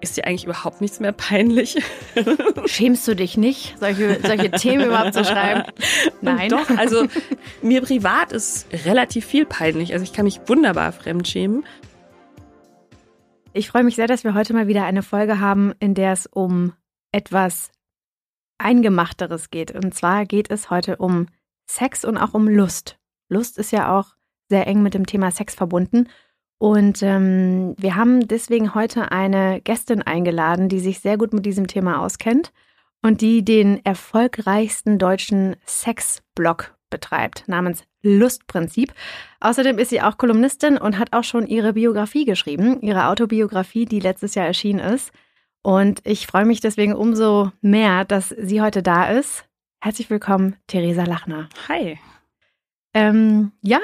ist dir eigentlich überhaupt nichts mehr peinlich? Schämst du dich nicht, solche, solche Themen überhaupt zu schreiben? Nein. Und doch, also mir privat ist relativ viel peinlich. Also ich kann mich wunderbar fremdschämen. Ich freue mich sehr, dass wir heute mal wieder eine Folge haben, in der es um etwas Eingemachteres geht. Und zwar geht es heute um Sex und auch um Lust. Lust ist ja auch sehr eng mit dem Thema Sex verbunden. Und ähm, wir haben deswegen heute eine Gästin eingeladen, die sich sehr gut mit diesem Thema auskennt und die den erfolgreichsten deutschen Sexblog betreibt, namens Lustprinzip. Außerdem ist sie auch Kolumnistin und hat auch schon ihre Biografie geschrieben, ihre Autobiografie, die letztes Jahr erschienen ist. Und ich freue mich deswegen umso mehr, dass sie heute da ist. Herzlich willkommen, Theresa Lachner. Hi. Ähm, ja,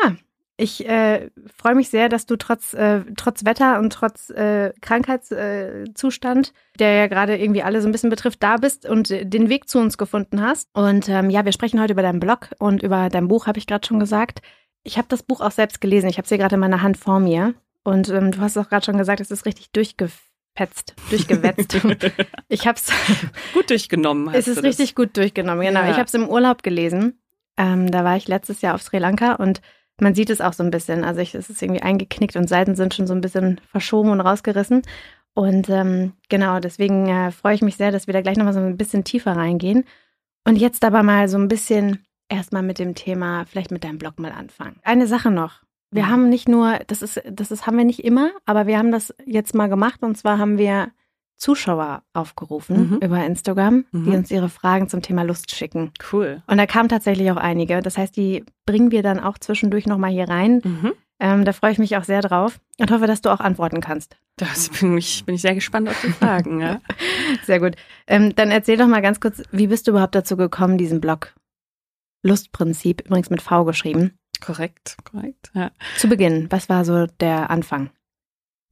ich äh, freue mich sehr, dass du trotz, äh, trotz Wetter und trotz äh, Krankheitszustand, der ja gerade irgendwie alle so ein bisschen betrifft, da bist und den Weg zu uns gefunden hast. Und ähm, ja, wir sprechen heute über deinen Blog und über dein Buch, habe ich gerade schon gesagt. Ich habe das Buch auch selbst gelesen. Ich habe es hier gerade in meiner Hand vor mir. Und ähm, du hast auch gerade schon gesagt, es ist richtig durchgefetzt, durchgewetzt. ich habe es gut durchgenommen. Es ist richtig gut durchgenommen, genau. Ja. Ich habe es im Urlaub gelesen. Ähm, da war ich letztes Jahr auf Sri Lanka und man sieht es auch so ein bisschen. Also ich, es ist irgendwie eingeknickt und Seiten sind schon so ein bisschen verschoben und rausgerissen. Und ähm, genau, deswegen äh, freue ich mich sehr, dass wir da gleich nochmal so ein bisschen tiefer reingehen. Und jetzt aber mal so ein bisschen erstmal mit dem Thema, vielleicht mit deinem Blog mal anfangen. Eine Sache noch. Wir haben nicht nur, das ist, das ist, haben wir nicht immer, aber wir haben das jetzt mal gemacht und zwar haben wir Zuschauer aufgerufen mhm. über Instagram, mhm. die uns ihre Fragen zum Thema Lust schicken. Cool. Und da kamen tatsächlich auch einige. Das heißt, die bringen wir dann auch zwischendurch nochmal hier rein. Mhm. Ähm, da freue ich mich auch sehr drauf und hoffe, dass du auch antworten kannst. Das bin ich, bin ich sehr gespannt auf die Fragen. ja. Sehr gut. Ähm, dann erzähl doch mal ganz kurz, wie bist du überhaupt dazu gekommen, diesen Blog? Lustprinzip, übrigens mit V geschrieben. Korrekt, korrekt. Ja. Zu Beginn, was war so der Anfang?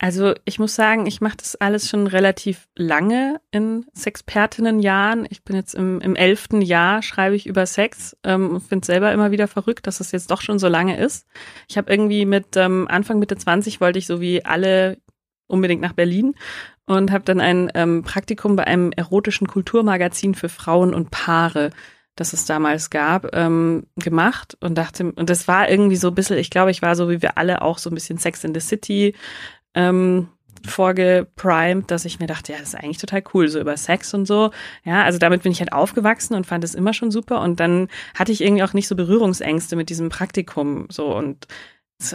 Also ich muss sagen, ich mache das alles schon relativ lange in Sexpertinnenjahren. Ich bin jetzt im, im elften Jahr, schreibe ich über Sex ähm, und finde selber immer wieder verrückt, dass es jetzt doch schon so lange ist. Ich habe irgendwie mit ähm, Anfang Mitte 20 wollte ich so wie alle unbedingt nach Berlin und habe dann ein ähm, Praktikum bei einem erotischen Kulturmagazin für Frauen und Paare das es damals gab, ähm, gemacht und dachte, und das war irgendwie so ein bisschen, ich glaube, ich war so wie wir alle auch so ein bisschen Sex in the City, ähm, vorgeprimed, dass ich mir dachte, ja, das ist eigentlich total cool, so über Sex und so. Ja, also damit bin ich halt aufgewachsen und fand es immer schon super. Und dann hatte ich irgendwie auch nicht so Berührungsängste mit diesem Praktikum so und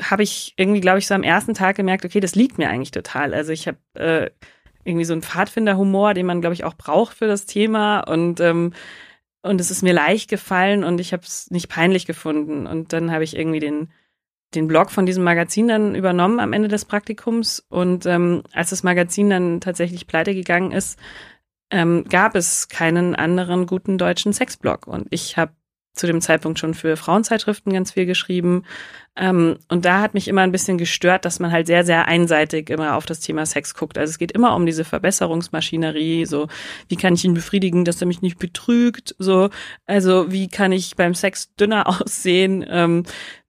habe ich irgendwie, glaube ich, so am ersten Tag gemerkt, okay, das liegt mir eigentlich total. Also ich habe äh, irgendwie so einen Pfadfinderhumor, den man, glaube ich, auch braucht für das Thema und ähm, und es ist mir leicht gefallen und ich habe es nicht peinlich gefunden. Und dann habe ich irgendwie den den Blog von diesem Magazin dann übernommen am Ende des Praktikums. Und ähm, als das Magazin dann tatsächlich pleite gegangen ist, ähm, gab es keinen anderen guten deutschen Sexblog. Und ich habe zu dem Zeitpunkt schon für Frauenzeitschriften ganz viel geschrieben. Ähm, und da hat mich immer ein bisschen gestört, dass man halt sehr, sehr einseitig immer auf das Thema Sex guckt. Also es geht immer um diese Verbesserungsmaschinerie, so wie kann ich ihn befriedigen, dass er mich nicht betrügt, so, also wie kann ich beim Sex dünner aussehen, ähm,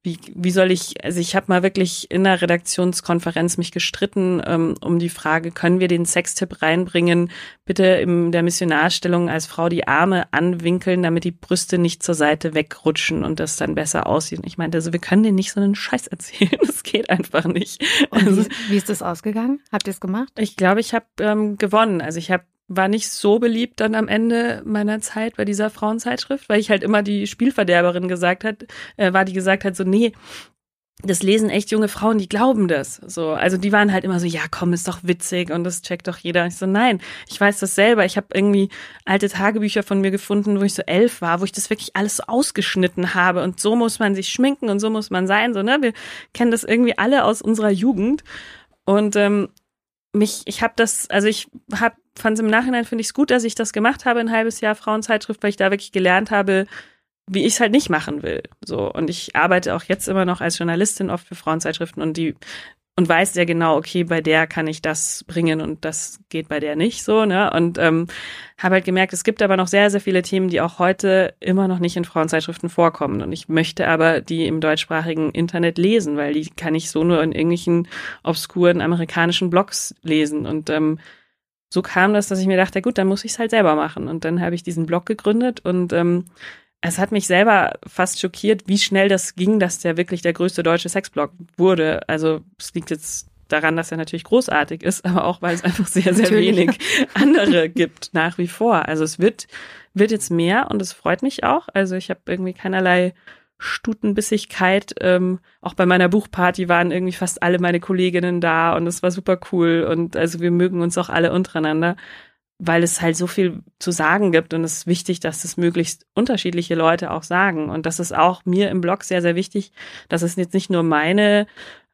wie, wie soll ich, also ich habe mal wirklich in der Redaktionskonferenz mich gestritten ähm, um die Frage, können wir den Sextipp reinbringen, bitte in der Missionarstellung als Frau die Arme anwinkeln, damit die Brüste nicht zur Seite wegrutschen und das dann besser aussieht. Ich meinte, also wir können den nicht so einen Scheiß erzählen, das geht einfach nicht. Und also, wie, wie ist das ausgegangen? Habt ihr es gemacht? Ich glaube, ich habe ähm, gewonnen. Also ich habe war nicht so beliebt dann am Ende meiner Zeit bei dieser Frauenzeitschrift, weil ich halt immer die Spielverderberin gesagt hat, äh, war die gesagt hat so, nee, das lesen echt junge Frauen, die glauben das. So, also die waren halt immer so, ja, komm, ist doch witzig und das checkt doch jeder. Ich so, nein, ich weiß das selber. Ich habe irgendwie alte Tagebücher von mir gefunden, wo ich so elf war, wo ich das wirklich alles so ausgeschnitten habe und so muss man sich schminken und so muss man sein. So, ne, wir kennen das irgendwie alle aus unserer Jugend und ähm, mich, ich habe das, also ich habe fand es im Nachhinein finde ich es gut, dass ich das gemacht habe, ein halbes Jahr Frauenzeitschrift, weil ich da wirklich gelernt habe, wie ich es halt nicht machen will. So und ich arbeite auch jetzt immer noch als Journalistin oft für Frauenzeitschriften und die und weiß sehr genau, okay, bei der kann ich das bringen und das geht bei der nicht so, ne? Und ähm, habe halt gemerkt, es gibt aber noch sehr, sehr viele Themen, die auch heute immer noch nicht in Frauenzeitschriften vorkommen. Und ich möchte aber die im deutschsprachigen Internet lesen, weil die kann ich so nur in irgendwelchen obskuren amerikanischen Blogs lesen. Und ähm, so kam das, dass ich mir dachte, gut, dann muss ich es halt selber machen. Und dann habe ich diesen Blog gegründet und ähm, es hat mich selber fast schockiert, wie schnell das ging, dass der wirklich der größte deutsche Sexblog wurde. Also es liegt jetzt daran, dass er natürlich großartig ist, aber auch, weil es einfach sehr, sehr wenig andere gibt nach wie vor. Also es wird, wird jetzt mehr und es freut mich auch. Also ich habe irgendwie keinerlei Stutenbissigkeit. Ähm, auch bei meiner Buchparty waren irgendwie fast alle meine Kolleginnen da und es war super cool. Und also wir mögen uns auch alle untereinander, weil es halt so viel zu sagen gibt und es ist wichtig, dass es möglichst unterschiedliche Leute auch sagen. Und das ist auch mir im Blog sehr, sehr wichtig, dass es jetzt nicht nur meine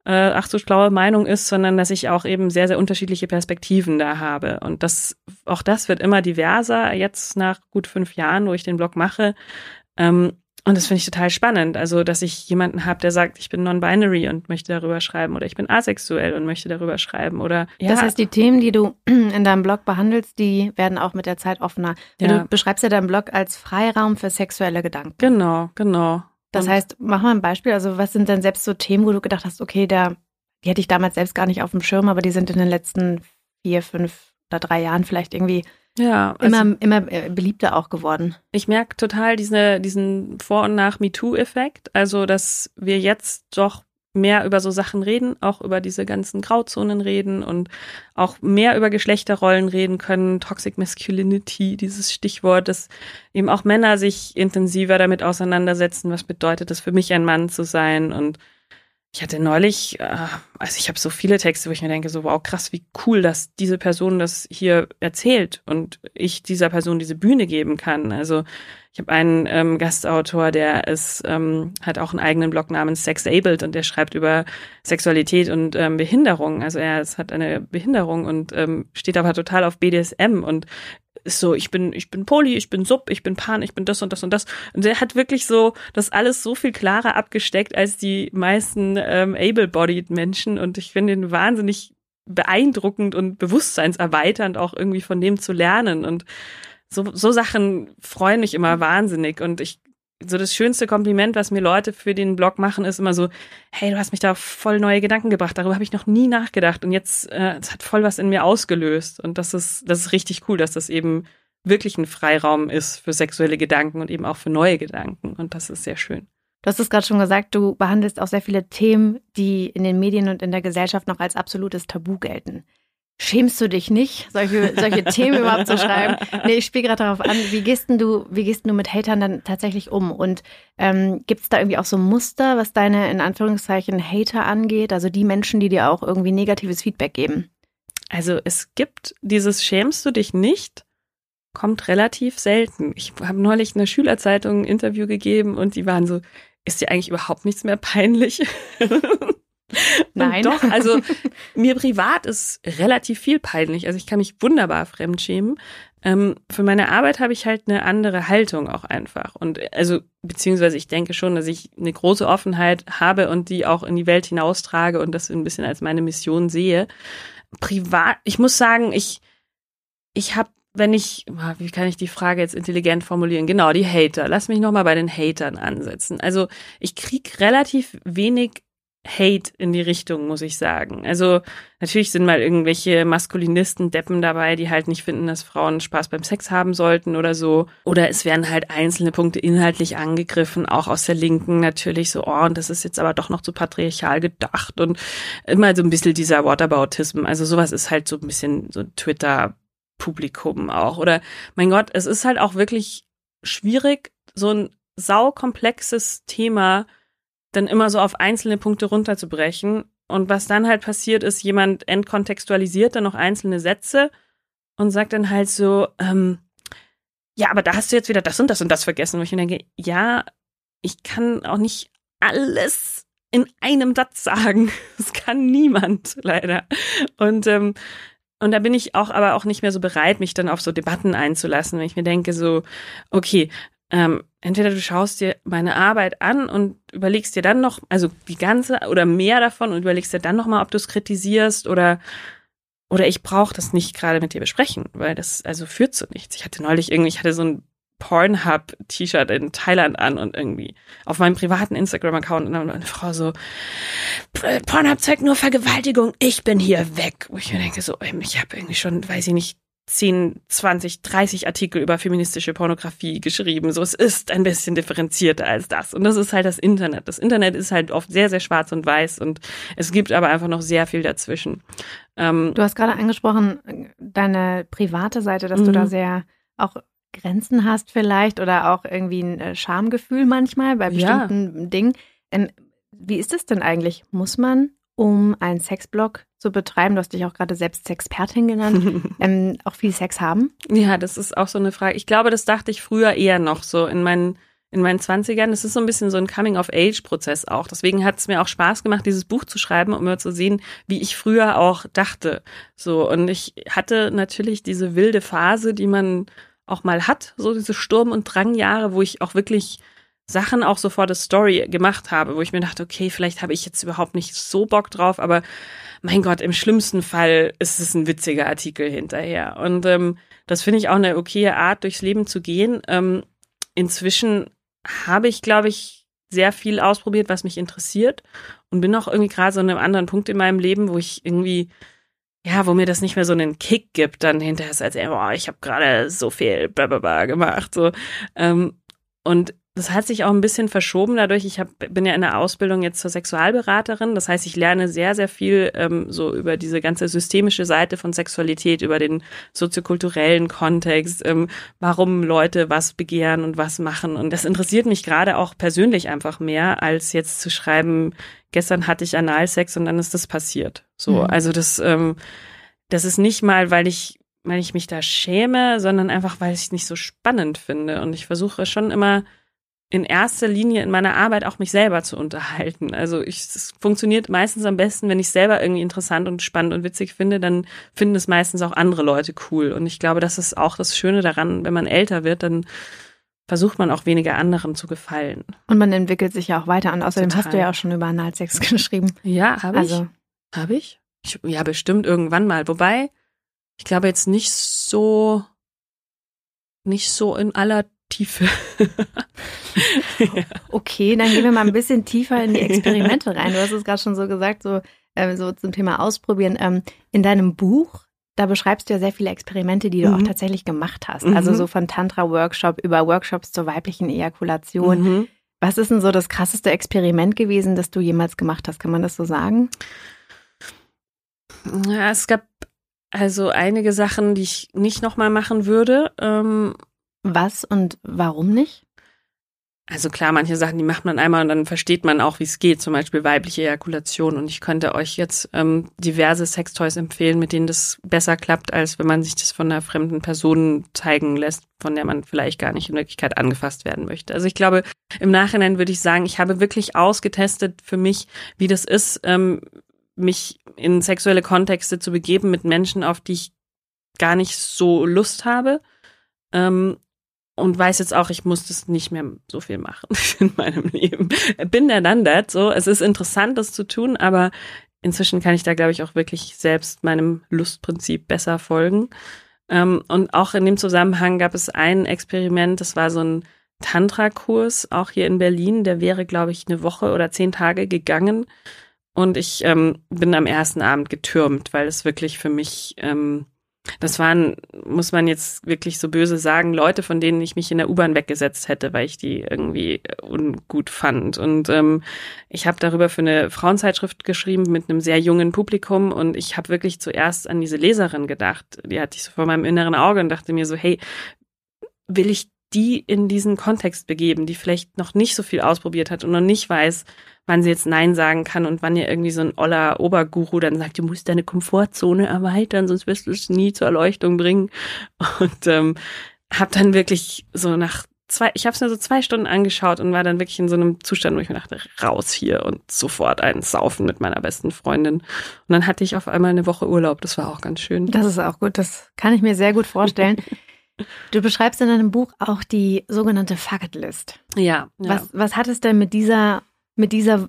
äh, ach so schlaue Meinung ist, sondern dass ich auch eben sehr, sehr unterschiedliche Perspektiven da habe. Und das, auch das wird immer diverser jetzt nach gut fünf Jahren, wo ich den Blog mache. Ähm, und das finde ich total spannend. Also, dass ich jemanden habe, der sagt, ich bin non-binary und möchte darüber schreiben oder ich bin asexuell und möchte darüber schreiben oder ja. Das heißt, die Themen, die du in deinem Blog behandelst, die werden auch mit der Zeit offener. Ja. Du beschreibst ja deinen Blog als Freiraum für sexuelle Gedanken. Genau, genau. Das heißt, mach mal ein Beispiel. Also, was sind denn selbst so Themen, wo du gedacht hast, okay, da, die hätte ich damals selbst gar nicht auf dem Schirm, aber die sind in den letzten vier, fünf oder drei Jahren vielleicht irgendwie ja, also immer, immer äh, beliebter auch geworden. Ich merke total diese, diesen Vor- und Nach MeToo-Effekt. Also, dass wir jetzt doch mehr über so Sachen reden, auch über diese ganzen Grauzonen reden und auch mehr über Geschlechterrollen reden können, Toxic Masculinity, dieses Stichwort, dass eben auch Männer sich intensiver damit auseinandersetzen, was bedeutet es für mich, ein Mann zu sein und ich hatte neulich, äh, also ich habe so viele Texte, wo ich mir denke, so wow, krass, wie cool, dass diese Person das hier erzählt und ich dieser Person diese Bühne geben kann. Also ich habe einen ähm, Gastautor, der ist, ähm, hat auch einen eigenen Blog namens Sexabled und der schreibt über Sexualität und ähm, Behinderung. Also er ist, hat eine Behinderung und ähm, steht aber total auf BDSM und ist so, ich bin, ich bin Poli, ich bin Sub, ich bin Pan, ich bin das und das und das. Und der hat wirklich so das alles so viel klarer abgesteckt als die meisten ähm, able-bodied Menschen. Und ich finde ihn wahnsinnig beeindruckend und bewusstseinserweiternd auch irgendwie von dem zu lernen. Und so, so Sachen freuen mich immer wahnsinnig. Und ich so das schönste Kompliment, was mir Leute für den Blog machen, ist immer so, hey, du hast mich da voll neue Gedanken gebracht, darüber habe ich noch nie nachgedacht und jetzt, äh, es hat voll was in mir ausgelöst und das ist, das ist richtig cool, dass das eben wirklich ein Freiraum ist für sexuelle Gedanken und eben auch für neue Gedanken und das ist sehr schön. Du hast es gerade schon gesagt, du behandelst auch sehr viele Themen, die in den Medien und in der Gesellschaft noch als absolutes Tabu gelten. Schämst du dich nicht, solche, solche Themen überhaupt zu schreiben? Nee, ich spiele gerade darauf an, wie gehst denn du, wie gehst du mit Hatern dann tatsächlich um? Und ähm, gibt es da irgendwie auch so Muster, was deine in Anführungszeichen Hater angeht? Also die Menschen, die dir auch irgendwie negatives Feedback geben? Also es gibt dieses Schämst du dich nicht, kommt relativ selten. Ich habe neulich einer Schülerzeitung ein Interview gegeben und die waren so, ist dir eigentlich überhaupt nichts mehr peinlich? Nein. Und doch, also mir privat ist relativ viel peinlich. Also ich kann mich wunderbar fremdschämen. Ähm, für meine Arbeit habe ich halt eine andere Haltung auch einfach. Und also, beziehungsweise ich denke schon, dass ich eine große Offenheit habe und die auch in die Welt hinaustrage und das ein bisschen als meine Mission sehe. Privat, ich muss sagen, ich, ich habe wenn ich, wie kann ich die Frage jetzt intelligent formulieren? Genau, die Hater. Lass mich nochmal bei den Hatern ansetzen. Also ich krieg relativ wenig Hate in die Richtung, muss ich sagen. Also natürlich sind mal irgendwelche maskulinisten Deppen dabei, die halt nicht finden, dass Frauen Spaß beim Sex haben sollten oder so. Oder es werden halt einzelne Punkte inhaltlich angegriffen, auch aus der Linken natürlich so, oh, und das ist jetzt aber doch noch zu patriarchal gedacht und immer so ein bisschen dieser Whataboutism. Also sowas ist halt so ein bisschen so Twitter-Publikum auch. Oder mein Gott, es ist halt auch wirklich schwierig, so ein saukomplexes Thema dann immer so auf einzelne Punkte runterzubrechen. Und was dann halt passiert ist, jemand entkontextualisiert dann noch einzelne Sätze und sagt dann halt so, ähm, ja, aber da hast du jetzt wieder das und das und das vergessen. Wo ich denke, ja, ich kann auch nicht alles in einem Satz sagen. Das kann niemand, leider. Und, ähm, und da bin ich auch aber auch nicht mehr so bereit, mich dann auf so Debatten einzulassen, wenn ich mir denke, so, okay, ähm, entweder du schaust dir meine Arbeit an und überlegst dir dann noch, also die ganze oder mehr davon und überlegst dir dann noch mal, ob du es kritisierst oder oder ich brauche das nicht gerade mit dir besprechen, weil das also führt zu nichts. Ich hatte neulich irgendwie, ich hatte so ein Pornhub-T-Shirt in Thailand an und irgendwie auf meinem privaten Instagram-Account und dann eine Frau so, Pornhub zeigt nur Vergewaltigung, ich bin hier weg. Wo ich mir denke so, ich habe irgendwie schon, weiß ich nicht, 10, 20, 30 Artikel über feministische Pornografie geschrieben. So, es ist ein bisschen differenzierter als das. Und das ist halt das Internet. Das Internet ist halt oft sehr, sehr schwarz und weiß und es gibt aber einfach noch sehr viel dazwischen. Ähm, du hast gerade angesprochen, deine private Seite, dass du da mhm. sehr auch Grenzen hast vielleicht oder auch irgendwie ein äh, Schamgefühl manchmal bei bestimmten ja. Dingen. Ähm, wie ist es denn eigentlich? Muss man, um einen Sexblog zu betreiben, du hast dich auch gerade selbst Sexpertin genannt, ähm, auch viel Sex haben? Ja, das ist auch so eine Frage. Ich glaube, das dachte ich früher eher noch so in meinen in meinen Zwanzigern. Das ist so ein bisschen so ein Coming-of-Age-Prozess auch. Deswegen hat es mir auch Spaß gemacht, dieses Buch zu schreiben, um mal zu sehen, wie ich früher auch dachte. So und ich hatte natürlich diese wilde Phase, die man auch mal hat, so diese Sturm- und Drangjahre, wo ich auch wirklich Sachen auch so vor der Story gemacht habe, wo ich mir dachte, okay, vielleicht habe ich jetzt überhaupt nicht so Bock drauf, aber mein Gott, im schlimmsten Fall ist es ein witziger Artikel hinterher. Und ähm, das finde ich auch eine okaye Art, durchs Leben zu gehen. Ähm, inzwischen habe ich, glaube ich, sehr viel ausprobiert, was mich interessiert und bin auch irgendwie gerade so an einem anderen Punkt in meinem Leben, wo ich irgendwie ja, wo mir das nicht mehr so einen Kick gibt, dann hinterher ist als, boah, ich habe gerade so viel blablabla gemacht. So. Ähm, und das hat sich auch ein bisschen verschoben dadurch. Ich hab, bin ja in der Ausbildung jetzt zur Sexualberaterin. Das heißt, ich lerne sehr, sehr viel ähm, so über diese ganze systemische Seite von Sexualität, über den soziokulturellen Kontext, ähm, warum Leute was begehren und was machen. Und das interessiert mich gerade auch persönlich einfach mehr, als jetzt zu schreiben, gestern hatte ich Analsex und dann ist das passiert. So, mhm. also das, ähm, das ist nicht mal, weil ich, weil ich mich da schäme, sondern einfach, weil ich es nicht so spannend finde. Und ich versuche schon immer in erster Linie in meiner Arbeit auch mich selber zu unterhalten. Also ich, es funktioniert meistens am besten, wenn ich selber irgendwie interessant und spannend und witzig finde, dann finden es meistens auch andere Leute cool. Und ich glaube, das ist auch das Schöne daran, wenn man älter wird, dann versucht man auch weniger anderen zu gefallen. Und man entwickelt sich ja auch weiter. Und außerdem Total. hast du ja auch schon über Analsex geschrieben. Ja, habe also. ich. Habe ich? ich? Ja, bestimmt irgendwann mal. Wobei, ich glaube jetzt nicht so, nicht so in aller Tiefe. ja. Okay, dann gehen wir mal ein bisschen tiefer in die Experimente rein. Du hast es gerade schon so gesagt, so, äh, so zum Thema Ausprobieren. Ähm, in deinem Buch da beschreibst du ja sehr viele Experimente, die du mhm. auch tatsächlich gemacht hast. Also mhm. Also so von Tantra-Workshop über Workshops zur weiblichen Ejakulation. Mhm. Was ist denn so das krasseste Experiment gewesen, das du jemals gemacht hast? Kann man das so sagen? Ja, es gab also einige Sachen, die ich nicht nochmal machen würde. Ähm, Was und warum nicht? Also klar, manche Sachen, die macht man einmal und dann versteht man auch, wie es geht, zum Beispiel weibliche Ejakulation. Und ich könnte euch jetzt ähm, diverse Sextoys empfehlen, mit denen das besser klappt, als wenn man sich das von einer fremden Person zeigen lässt, von der man vielleicht gar nicht in Wirklichkeit angefasst werden möchte. Also ich glaube, im Nachhinein würde ich sagen, ich habe wirklich ausgetestet für mich, wie das ist, ähm, mich in sexuelle Kontexte zu begeben mit Menschen, auf die ich gar nicht so Lust habe. Ähm, und weiß jetzt auch, ich muss das nicht mehr so viel machen in meinem Leben. Bin der dann das so. Es ist interessant, das zu tun, aber inzwischen kann ich da, glaube ich, auch wirklich selbst meinem Lustprinzip besser folgen. Ähm, und auch in dem Zusammenhang gab es ein Experiment, das war so ein Tantra-Kurs, auch hier in Berlin. Der wäre, glaube ich, eine Woche oder zehn Tage gegangen. Und ich ähm, bin am ersten Abend getürmt, weil es wirklich für mich ähm, das waren, muss man jetzt wirklich so böse sagen, Leute, von denen ich mich in der U-Bahn weggesetzt hätte, weil ich die irgendwie ungut fand. Und ähm, ich habe darüber für eine Frauenzeitschrift geschrieben mit einem sehr jungen Publikum und ich habe wirklich zuerst an diese Leserin gedacht. Die hatte ich so vor meinem inneren Auge und dachte mir so, hey, will ich die in diesen Kontext begeben, die vielleicht noch nicht so viel ausprobiert hat und noch nicht weiß, wann sie jetzt Nein sagen kann und wann ihr irgendwie so ein oller Oberguru dann sagt, du musst deine Komfortzone erweitern, sonst wirst du es nie zur Erleuchtung bringen. Und ähm, habe dann wirklich so nach zwei, ich habe es mir so zwei Stunden angeschaut und war dann wirklich in so einem Zustand, wo ich mir dachte, raus hier und sofort einen Saufen mit meiner besten Freundin. Und dann hatte ich auf einmal eine Woche Urlaub. Das war auch ganz schön. Das ist auch gut. Das kann ich mir sehr gut vorstellen. Du beschreibst in deinem Buch auch die sogenannte Fucket List. Ja. ja. Was, was hat es denn mit dieser mit dieser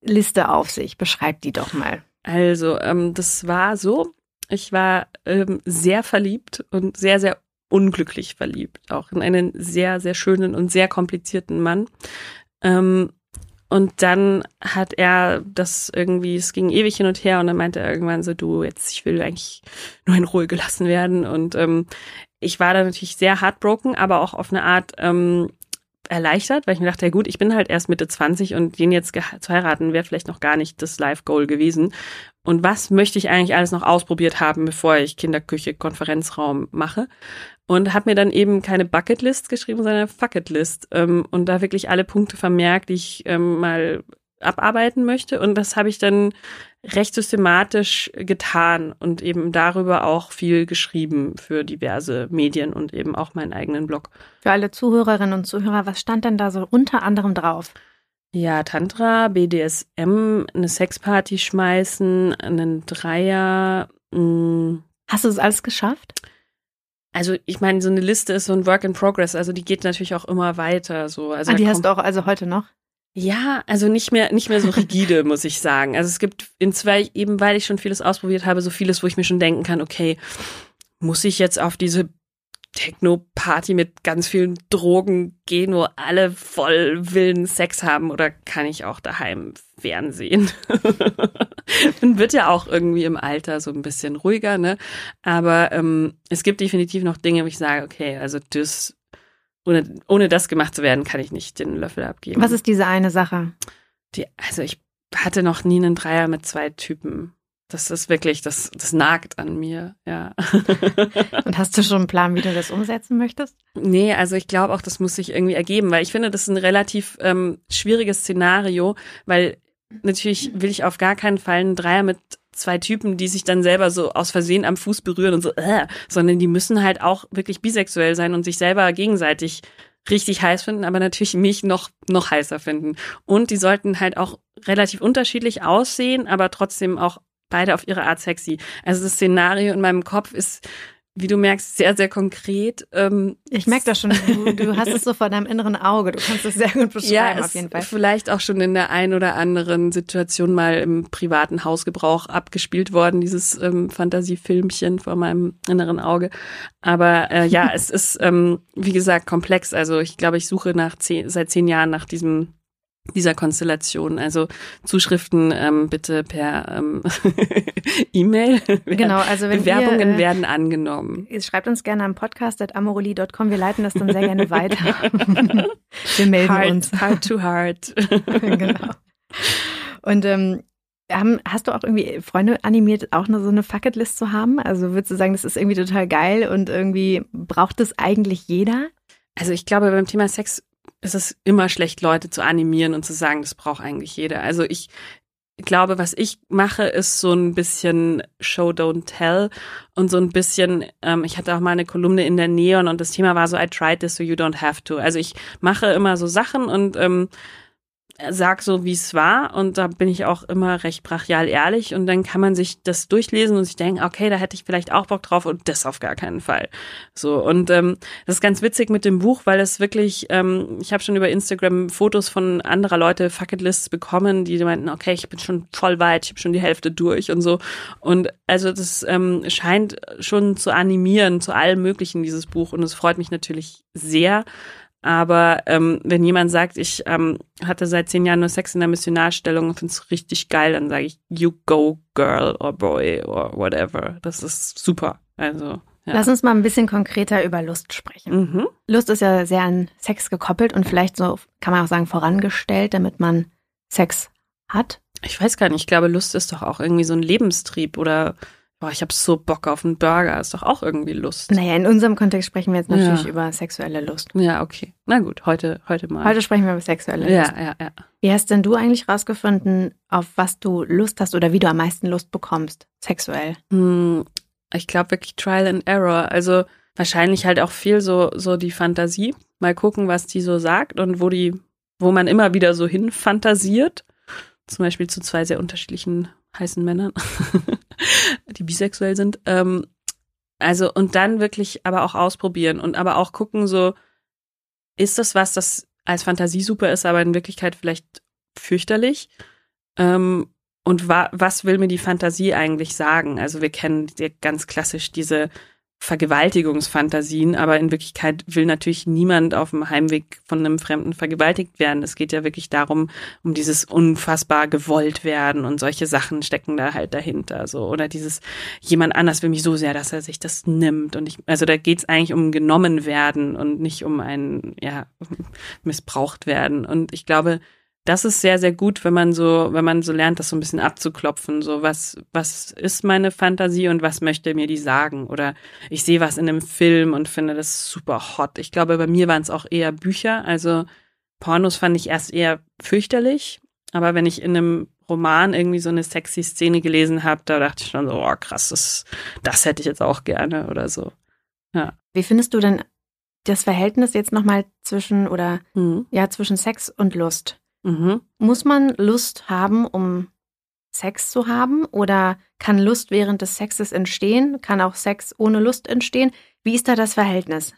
Liste auf sich? Beschreib die doch mal. Also, ähm, das war so. Ich war ähm, sehr verliebt und sehr, sehr unglücklich verliebt. Auch in einen sehr, sehr schönen und sehr komplizierten Mann. Ähm, und dann hat er das irgendwie, es ging ewig hin und her und dann meinte er irgendwann so, du, jetzt, ich will eigentlich nur in Ruhe gelassen werden. Und ähm, ich war da natürlich sehr heartbroken, aber auch auf eine Art ähm, erleichtert, weil ich mir dachte, ja gut, ich bin halt erst Mitte 20 und den jetzt zu heiraten wäre vielleicht noch gar nicht das Life-Goal gewesen. Und was möchte ich eigentlich alles noch ausprobiert haben, bevor ich Kinderküche, Konferenzraum mache? Und habe mir dann eben keine Bucketlist geschrieben, sondern eine Fucketlist. Ähm, und da wirklich alle Punkte vermerkt, die ich ähm, mal abarbeiten möchte. Und das habe ich dann recht systematisch getan und eben darüber auch viel geschrieben für diverse Medien und eben auch meinen eigenen Blog. Für alle Zuhörerinnen und Zuhörer, was stand denn da so unter anderem drauf? Ja, Tantra, BDSM, eine Sexparty schmeißen, einen Dreier. Mh. Mm. Hast du das alles geschafft? Also ich meine, so eine Liste ist so ein Work in Progress, also die geht natürlich auch immer weiter. So. Also ah, die hast du auch also heute noch? Ja, also nicht mehr, nicht mehr so rigide, muss ich sagen. Also es gibt in zwei, eben weil ich schon vieles ausprobiert habe, so vieles, wo ich mir schon denken kann, okay, muss ich jetzt auf diese Techno-Party mit ganz vielen Drogen gehen, wo alle voll wilden Sex haben oder kann ich auch daheim Fernsehen? Man wird ja auch irgendwie im Alter so ein bisschen ruhiger, ne? Aber ähm, es gibt definitiv noch Dinge, wo ich sage, okay, also das ohne, ohne das gemacht zu werden, kann ich nicht den Löffel abgeben. Was ist diese eine Sache? Die, also ich hatte noch nie einen Dreier mit zwei Typen. Das ist wirklich, das, das nagt an mir, ja. Und hast du schon einen Plan, wie du das umsetzen möchtest? Nee, also ich glaube auch, das muss sich irgendwie ergeben, weil ich finde, das ist ein relativ ähm, schwieriges Szenario, weil natürlich will ich auf gar keinen Fall einen Dreier mit zwei Typen, die sich dann selber so aus Versehen am Fuß berühren und so, äh, sondern die müssen halt auch wirklich bisexuell sein und sich selber gegenseitig richtig heiß finden, aber natürlich mich noch, noch heißer finden. Und die sollten halt auch relativ unterschiedlich aussehen, aber trotzdem auch beide auf ihre Art sexy. Also das Szenario in meinem Kopf ist wie du merkst, sehr, sehr konkret. Ähm, ich merke das schon, du, du, hast es so vor deinem inneren Auge, du kannst es sehr gut beschreiben ja, auf jeden Fall. Vielleicht auch schon in der ein oder anderen Situation mal im privaten Hausgebrauch abgespielt worden, dieses ähm, Fantasiefilmchen vor meinem inneren Auge. Aber äh, ja, es ist, ähm, wie gesagt, komplex. Also ich glaube, ich suche nach zehn, seit zehn Jahren nach diesem dieser Konstellation. Also Zuschriften ähm, bitte per ähm, E-Mail. Genau, also wenn Bewerbungen ihr, äh, werden angenommen. Schreibt uns gerne am podcast.amoroli.com. Wir leiten das dann sehr gerne weiter. Wir melden hard, uns. Hard to hard. genau. Und ähm, hast du auch irgendwie Freunde animiert, auch nur so eine Fucketlist zu haben? Also würdest du sagen, das ist irgendwie total geil und irgendwie braucht es eigentlich jeder? Also ich glaube, beim Thema Sex es ist immer schlecht, Leute zu animieren und zu sagen, das braucht eigentlich jeder. Also ich glaube, was ich mache, ist so ein bisschen Show, Don't Tell und so ein bisschen, ähm, ich hatte auch mal eine Kolumne in der Neon und das Thema war so, I tried this so you don't have to. Also ich mache immer so Sachen und ähm, sag so, wie es war und da bin ich auch immer recht brachial ehrlich und dann kann man sich das durchlesen und sich denken, okay, da hätte ich vielleicht auch Bock drauf und das auf gar keinen Fall. So und ähm, das ist ganz witzig mit dem Buch, weil es wirklich, ähm, ich habe schon über Instagram Fotos von anderer Leute Fucketlists bekommen, die meinten, okay, ich bin schon voll weit, ich habe schon die Hälfte durch und so und also das ähm, scheint schon zu animieren zu allem Möglichen dieses Buch und es freut mich natürlich sehr. Aber ähm, wenn jemand sagt, ich ähm, hatte seit zehn Jahren nur Sex in der Missionarstellung und finde es richtig geil, dann sage ich, you go, girl or boy or whatever. Das ist super. Also. Ja. Lass uns mal ein bisschen konkreter über Lust sprechen. Mhm. Lust ist ja sehr an Sex gekoppelt und vielleicht so, kann man auch sagen, vorangestellt, damit man Sex hat. Ich weiß gar nicht, ich glaube, Lust ist doch auch irgendwie so ein Lebenstrieb oder boah, ich habe so Bock auf einen Burger, ist doch auch irgendwie Lust. Naja, in unserem Kontext sprechen wir jetzt natürlich ja. über sexuelle Lust. Ja, okay. Na gut, heute, heute mal. Heute sprechen wir über sexuelle Lust. Ja, ja, ja. Wie hast denn du eigentlich rausgefunden, auf was du Lust hast oder wie du am meisten Lust bekommst, sexuell? Hm, ich glaube wirklich Trial and Error. Also wahrscheinlich halt auch viel so, so die Fantasie. Mal gucken, was die so sagt und wo die, wo man immer wieder so hin fantasiert. Zum Beispiel zu zwei sehr unterschiedlichen heißen Männern, die bisexuell sind. Ähm, also, und dann wirklich aber auch ausprobieren und aber auch gucken, so, ist das was, das als Fantasie super ist, aber in Wirklichkeit vielleicht fürchterlich? Ähm, und wa was will mir die Fantasie eigentlich sagen? Also wir kennen ganz klassisch diese Vergewaltigungsfantasien, aber in Wirklichkeit will natürlich niemand auf dem Heimweg von einem Fremden vergewaltigt werden. Es geht ja wirklich darum, um dieses unfassbar gewollt werden und solche Sachen stecken da halt dahinter, so oder dieses jemand anders will mich so sehr, dass er sich das nimmt und ich, also da geht's eigentlich um genommen werden und nicht um ein ja missbraucht werden und ich glaube das ist sehr, sehr gut, wenn man so, wenn man so lernt, das so ein bisschen abzuklopfen. So, was, was ist meine Fantasie und was möchte mir die sagen? Oder ich sehe was in einem Film und finde das super hot. Ich glaube, bei mir waren es auch eher Bücher. Also Pornos fand ich erst eher fürchterlich. Aber wenn ich in einem Roman irgendwie so eine sexy Szene gelesen habe, da dachte ich schon so, oh krass, das, das hätte ich jetzt auch gerne oder so. Ja. Wie findest du denn das Verhältnis jetzt nochmal zwischen oder mhm. ja zwischen Sex und Lust? Mhm. Muss man Lust haben, um Sex zu haben? Oder kann Lust während des Sexes entstehen? Kann auch Sex ohne Lust entstehen? Wie ist da das Verhältnis?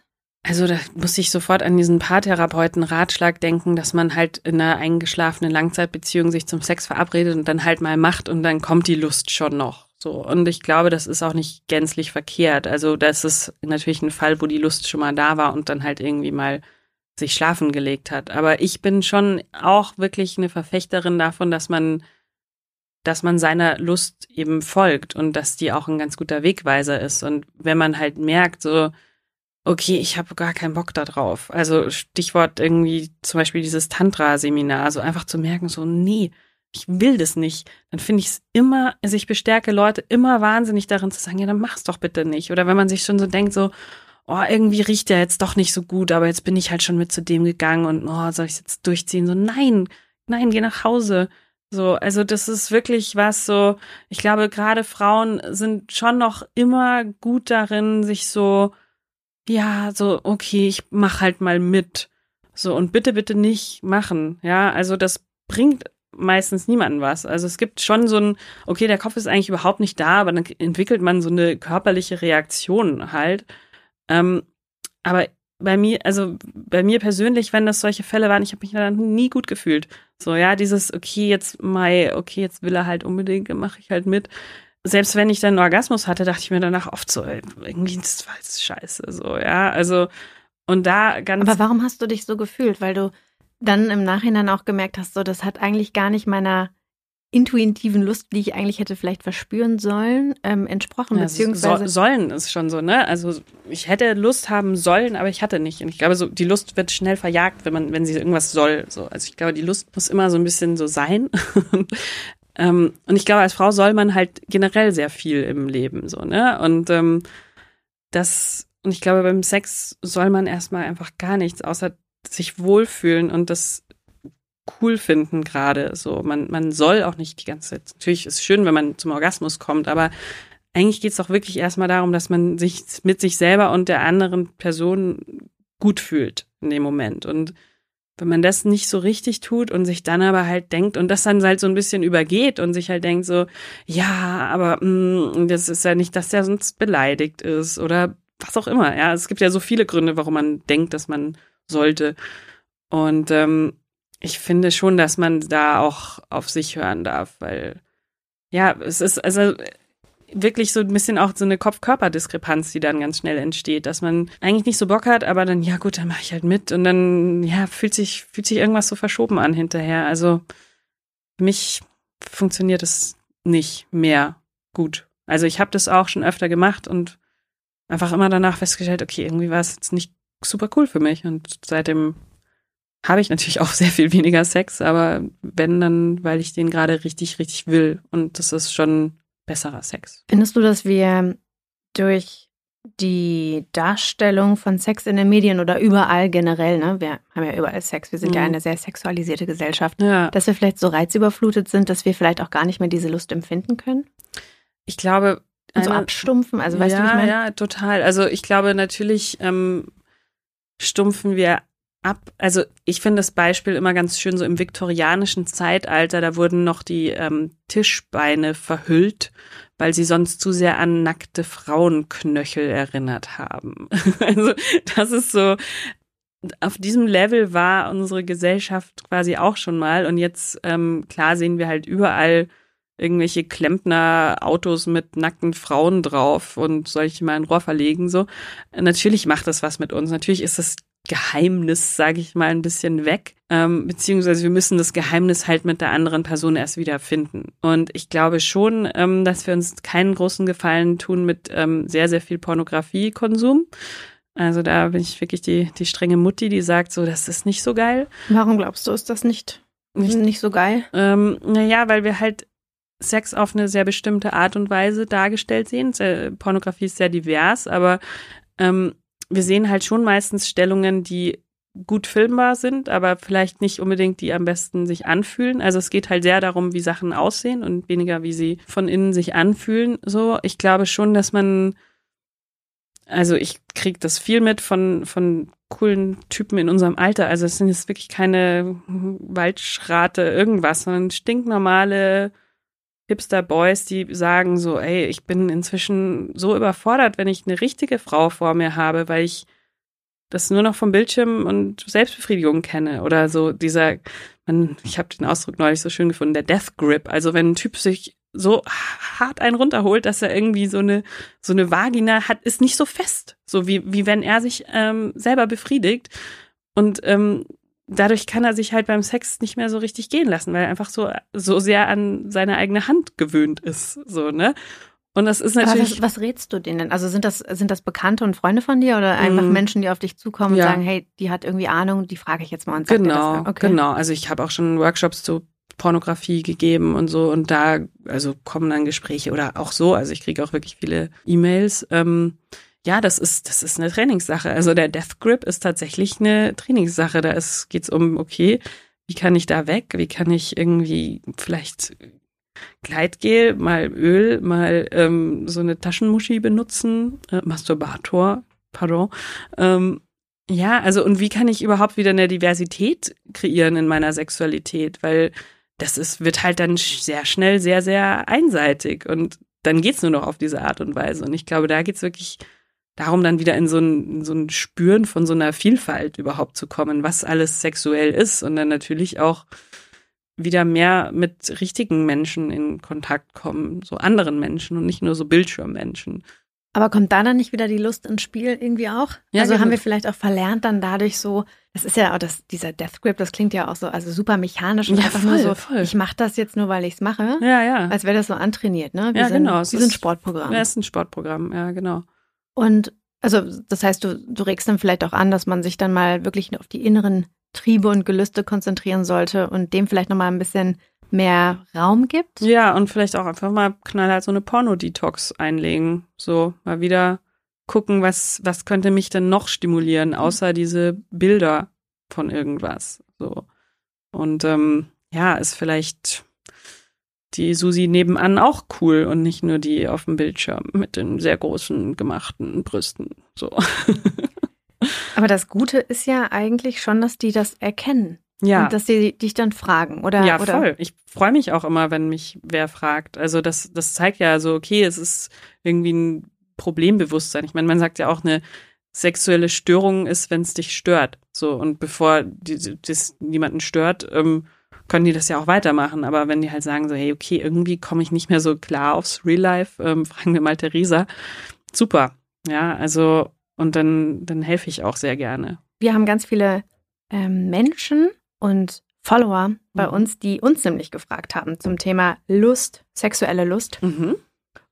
Also da muss ich sofort an diesen Paartherapeuten Ratschlag denken, dass man halt in einer eingeschlafenen Langzeitbeziehung sich zum Sex verabredet und dann halt mal macht und dann kommt die Lust schon noch. So. Und ich glaube, das ist auch nicht gänzlich verkehrt. Also das ist natürlich ein Fall, wo die Lust schon mal da war und dann halt irgendwie mal sich schlafen gelegt hat. Aber ich bin schon auch wirklich eine Verfechterin davon, dass man, dass man seiner Lust eben folgt und dass die auch ein ganz guter Wegweiser ist. Und wenn man halt merkt, so, okay, ich habe gar keinen Bock da drauf. Also Stichwort irgendwie zum Beispiel dieses Tantra-Seminar, so einfach zu merken, so, nee, ich will das nicht, dann finde ich es immer, also ich bestärke Leute immer wahnsinnig darin zu sagen, ja, dann mach's doch bitte nicht. Oder wenn man sich schon so denkt, so, oh, irgendwie riecht der jetzt doch nicht so gut, aber jetzt bin ich halt schon mit zu dem gegangen und oh, soll ich jetzt durchziehen? So, nein, nein, geh nach Hause. So, also das ist wirklich was so, ich glaube, gerade Frauen sind schon noch immer gut darin, sich so, ja, so, okay, ich mach halt mal mit. So, und bitte, bitte nicht machen. Ja, also das bringt meistens niemanden was. Also es gibt schon so ein, okay, der Kopf ist eigentlich überhaupt nicht da, aber dann entwickelt man so eine körperliche Reaktion halt. Ähm, aber bei mir, also bei mir persönlich, wenn das solche Fälle waren, ich habe mich dann nie gut gefühlt. So, ja, dieses, okay, jetzt Mai, okay, jetzt will er halt unbedingt, mache ich halt mit. Selbst wenn ich dann einen Orgasmus hatte, dachte ich mir danach oft so, ey, irgendwie das war jetzt scheiße, so, ja, also und da ganz. Aber warum hast du dich so gefühlt? Weil du dann im Nachhinein auch gemerkt hast, so, das hat eigentlich gar nicht meiner intuitiven Lust, die ich eigentlich hätte vielleicht verspüren sollen, ähm, entsprochen, ja, beziehungsweise. So, sollen ist schon so, ne? Also ich hätte Lust haben sollen, aber ich hatte nicht. Und ich glaube, so die Lust wird schnell verjagt, wenn man, wenn sie irgendwas soll. So, also ich glaube, die Lust muss immer so ein bisschen so sein. ähm, und ich glaube, als Frau soll man halt generell sehr viel im Leben, so, ne? Und ähm, das, und ich glaube, beim Sex soll man erstmal einfach gar nichts, außer sich wohlfühlen und das cool finden gerade. So, man, man soll auch nicht die ganze Zeit. Natürlich ist es schön, wenn man zum Orgasmus kommt, aber eigentlich geht es doch wirklich erstmal darum, dass man sich mit sich selber und der anderen Person gut fühlt in dem Moment. Und wenn man das nicht so richtig tut und sich dann aber halt denkt und das dann halt so ein bisschen übergeht und sich halt denkt so, ja, aber mh, mm, das ist ja nicht, dass der sonst beleidigt ist oder was auch immer. Ja, es gibt ja so viele Gründe, warum man denkt, dass man sollte. Und ähm, ich finde schon, dass man da auch auf sich hören darf, weil ja, es ist also wirklich so ein bisschen auch so eine Kopf-Körper-Diskrepanz, die dann ganz schnell entsteht, dass man eigentlich nicht so Bock hat, aber dann, ja gut, dann mache ich halt mit und dann, ja, fühlt sich, fühlt sich irgendwas so verschoben an hinterher. Also für mich funktioniert es nicht mehr gut. Also ich habe das auch schon öfter gemacht und einfach immer danach festgestellt, okay, irgendwie war es jetzt nicht super cool für mich und seitdem habe ich natürlich auch sehr viel weniger Sex, aber wenn dann, weil ich den gerade richtig, richtig will. Und das ist schon besserer Sex. Findest du, dass wir durch die Darstellung von Sex in den Medien oder überall generell, ne? Wir haben ja überall Sex, wir sind mhm. ja eine sehr sexualisierte Gesellschaft, ja. dass wir vielleicht so reizüberflutet sind, dass wir vielleicht auch gar nicht mehr diese Lust empfinden können? Ich glaube. Und so abstumpfen, also weißt ja, du, wie ich meine? Ja, total. Also ich glaube natürlich ähm, stumpfen wir ab. Also ich finde das Beispiel immer ganz schön so im viktorianischen Zeitalter, da wurden noch die ähm, Tischbeine verhüllt, weil sie sonst zu sehr an nackte Frauenknöchel erinnert haben. also das ist so, auf diesem Level war unsere Gesellschaft quasi auch schon mal und jetzt, ähm, klar sehen wir halt überall irgendwelche Klempner-Autos mit nackten Frauen drauf und soll ich mal ein Rohr verlegen, so. Natürlich macht das was mit uns. Natürlich ist das Geheimnis, sage ich mal, ein bisschen weg. Ähm, beziehungsweise wir müssen das Geheimnis halt mit der anderen Person erst wieder finden. Und ich glaube schon, ähm, dass wir uns keinen großen Gefallen tun mit ähm, sehr, sehr viel Pornografiekonsum. Also da bin ich wirklich die, die strenge Mutti, die sagt so, das ist nicht so geil. Warum glaubst du, ist das nicht, nicht, nicht so geil? Ähm, naja, weil wir halt Sex auf eine sehr bestimmte Art und Weise dargestellt sehen. Pornografie ist sehr divers, aber ähm, wir sehen halt schon meistens Stellungen, die gut filmbar sind, aber vielleicht nicht unbedingt die am besten sich anfühlen. Also es geht halt sehr darum, wie Sachen aussehen und weniger, wie sie von innen sich anfühlen. So, ich glaube schon, dass man, also ich kriege das viel mit von von coolen Typen in unserem Alter. Also es sind jetzt wirklich keine Waldschrate irgendwas, sondern stinknormale Hipster-Boys, die sagen so, ey, ich bin inzwischen so überfordert, wenn ich eine richtige Frau vor mir habe, weil ich das nur noch vom Bildschirm und Selbstbefriedigung kenne. Oder so dieser, man, ich habe den Ausdruck neulich so schön gefunden, der Death Grip. Also wenn ein Typ sich so hart einen runterholt, dass er irgendwie so eine so eine Vagina hat, ist nicht so fest, so wie wie wenn er sich ähm, selber befriedigt und ähm, dadurch kann er sich halt beim Sex nicht mehr so richtig gehen lassen, weil er einfach so, so sehr an seine eigene Hand gewöhnt ist, so, ne? Und das ist natürlich. Was, was, rätst du denen? Also sind das, sind das Bekannte und Freunde von dir oder einfach mm. Menschen, die auf dich zukommen ja. und sagen, hey, die hat irgendwie Ahnung, die frage ich jetzt mal und sag Genau, okay. genau. Also ich habe auch schon Workshops zu Pornografie gegeben und so und da, also kommen dann Gespräche oder auch so. Also ich kriege auch wirklich viele E-Mails. Ähm, ja, das ist, das ist eine Trainingssache. Also der Death Grip ist tatsächlich eine Trainingssache. Da ist, geht's um, okay, wie kann ich da weg? Wie kann ich irgendwie vielleicht Gleitgel, mal Öl, mal ähm, so eine Taschenmuschi benutzen, äh, Masturbator, pardon. Ähm, ja, also und wie kann ich überhaupt wieder eine Diversität kreieren in meiner Sexualität? Weil das ist, wird halt dann sehr schnell sehr, sehr einseitig und dann geht's nur noch auf diese Art und Weise. Und ich glaube, da geht's wirklich darum dann wieder in so ein, in so ein Spüren von so einer Vielfalt überhaupt zu kommen, was alles sexuell ist und dann natürlich auch wieder mehr mit richtigen Menschen in Kontakt kommen, so anderen Menschen und nicht nur so Bildschirmmenschen. Aber kommt da dann nicht wieder die Lust ins Spiel irgendwie auch? Ja, also genau. haben wir vielleicht auch verlernt dann dadurch so, das ist ja auch das, dieser Death Grip, das klingt ja auch so, also super mechanisch und ja, einfach voll, nur so, voll. ich mache das jetzt nur, weil ich es mache. Ja, ja. Als wäre das so antrainiert, ne? Wie ja, so ein, genau. Wie so ein Sportprogramm. Ja, ist ein Sportprogramm, ja, genau. Und also das heißt, du, du regst dann vielleicht auch an, dass man sich dann mal wirklich auf die inneren Triebe und Gelüste konzentrieren sollte und dem vielleicht nochmal ein bisschen mehr Raum gibt. Ja, und vielleicht auch einfach mal knallhart so eine Porno-Detox einlegen. So mal wieder gucken, was, was könnte mich denn noch stimulieren, mhm. außer diese Bilder von irgendwas. So. Und ähm, ja, ist vielleicht die Susi nebenan auch cool und nicht nur die auf dem Bildschirm mit den sehr großen gemachten Brüsten. So. Aber das Gute ist ja eigentlich schon, dass die das erkennen. Ja. Und dass sie dich dann fragen, oder? Ja, oder? voll. Ich freue mich auch immer, wenn mich wer fragt. Also das, das zeigt ja so, okay, es ist irgendwie ein Problembewusstsein. Ich meine, man sagt ja auch, eine sexuelle Störung ist, wenn es dich stört. So, und bevor die, das niemanden stört, ähm, können die das ja auch weitermachen. Aber wenn die halt sagen so, hey, okay, irgendwie komme ich nicht mehr so klar aufs Real Life, ähm, fragen wir mal Theresa. Super. Ja, also, und dann, dann helfe ich auch sehr gerne. Wir haben ganz viele ähm, Menschen und Follower bei mhm. uns, die uns nämlich gefragt haben zum Thema Lust, sexuelle Lust. Mhm.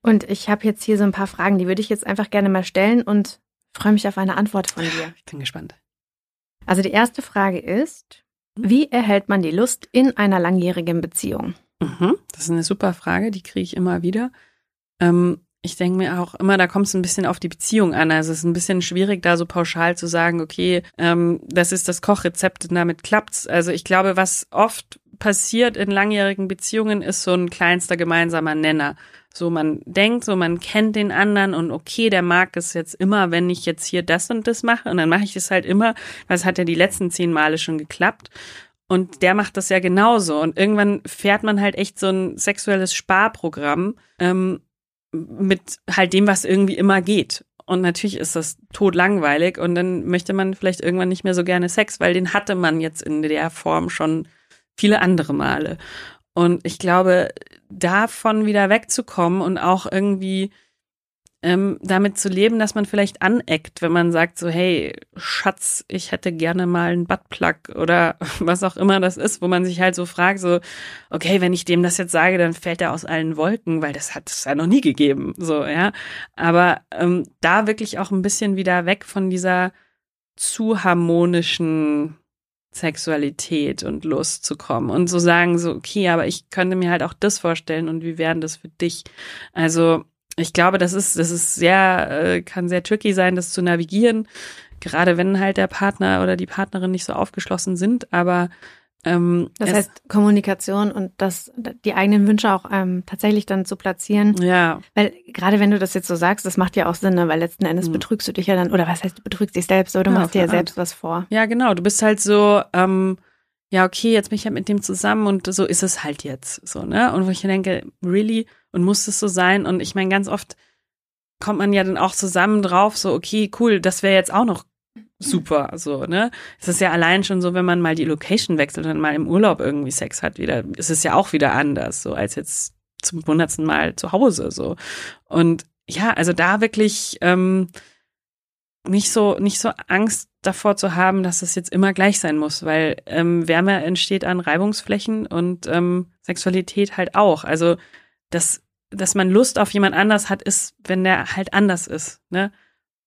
Und ich habe jetzt hier so ein paar Fragen, die würde ich jetzt einfach gerne mal stellen und freue mich auf eine Antwort von dir. Ich bin gespannt. Also die erste Frage ist, wie erhält man die Lust in einer langjährigen Beziehung? Mhm, das ist eine super Frage, die kriege ich immer wieder. Ähm, ich denke mir auch immer, da kommt es ein bisschen auf die Beziehung an. Also es ist ein bisschen schwierig, da so pauschal zu sagen, okay, ähm, das ist das Kochrezept und damit klappt's. Also ich glaube, was oft passiert in langjährigen Beziehungen, ist so ein kleinster gemeinsamer Nenner. So, man denkt, so, man kennt den anderen und okay, der mag es jetzt immer, wenn ich jetzt hier das und das mache. Und dann mache ich das halt immer, weil es hat ja die letzten zehn Male schon geklappt. Und der macht das ja genauso. Und irgendwann fährt man halt echt so ein sexuelles Sparprogramm ähm, mit halt dem, was irgendwie immer geht. Und natürlich ist das totlangweilig und dann möchte man vielleicht irgendwann nicht mehr so gerne Sex, weil den hatte man jetzt in der Form schon viele andere Male. Und ich glaube, davon wieder wegzukommen und auch irgendwie ähm, damit zu leben, dass man vielleicht aneckt, wenn man sagt so, hey, Schatz, ich hätte gerne mal einen Buttplug oder was auch immer das ist, wo man sich halt so fragt, so, okay, wenn ich dem das jetzt sage, dann fällt er aus allen Wolken, weil das hat es ja noch nie gegeben, so, ja. Aber ähm, da wirklich auch ein bisschen wieder weg von dieser zu harmonischen Sexualität und Lust zu kommen und so sagen so, okay, aber ich könnte mir halt auch das vorstellen und wie wären das für dich? Also ich glaube, das ist, das ist sehr, äh, kann sehr tricky sein, das zu navigieren, gerade wenn halt der Partner oder die Partnerin nicht so aufgeschlossen sind, aber ähm, das heißt Kommunikation und das die eigenen Wünsche auch ähm, tatsächlich dann zu platzieren. Ja. Weil gerade wenn du das jetzt so sagst, das macht ja auch Sinn, ne? weil letzten Endes mhm. betrügst du dich ja dann oder was heißt du betrügst dich selbst oder du ja, machst dir ja selbst was vor. Ja, genau. Du bist halt so ähm, ja, okay, jetzt bin ich halt mit dem zusammen und so ist es halt jetzt so, ne? Und wo ich denke, really? Und muss es so sein? Und ich meine, ganz oft kommt man ja dann auch zusammen drauf, so, okay, cool, das wäre jetzt auch noch super, so, ne? Es ist ja allein schon so, wenn man mal die Location wechselt und mal im Urlaub irgendwie Sex hat, wieder, ist es ja auch wieder anders, so, als jetzt zum hundertsten Mal zu Hause, so. Und ja, also da wirklich, ähm, nicht so, nicht so Angst davor zu haben, dass es jetzt immer gleich sein muss, weil ähm, Wärme entsteht an Reibungsflächen und ähm, Sexualität halt auch. Also dass, dass man Lust auf jemand anders hat, ist, wenn der halt anders ist. Ne?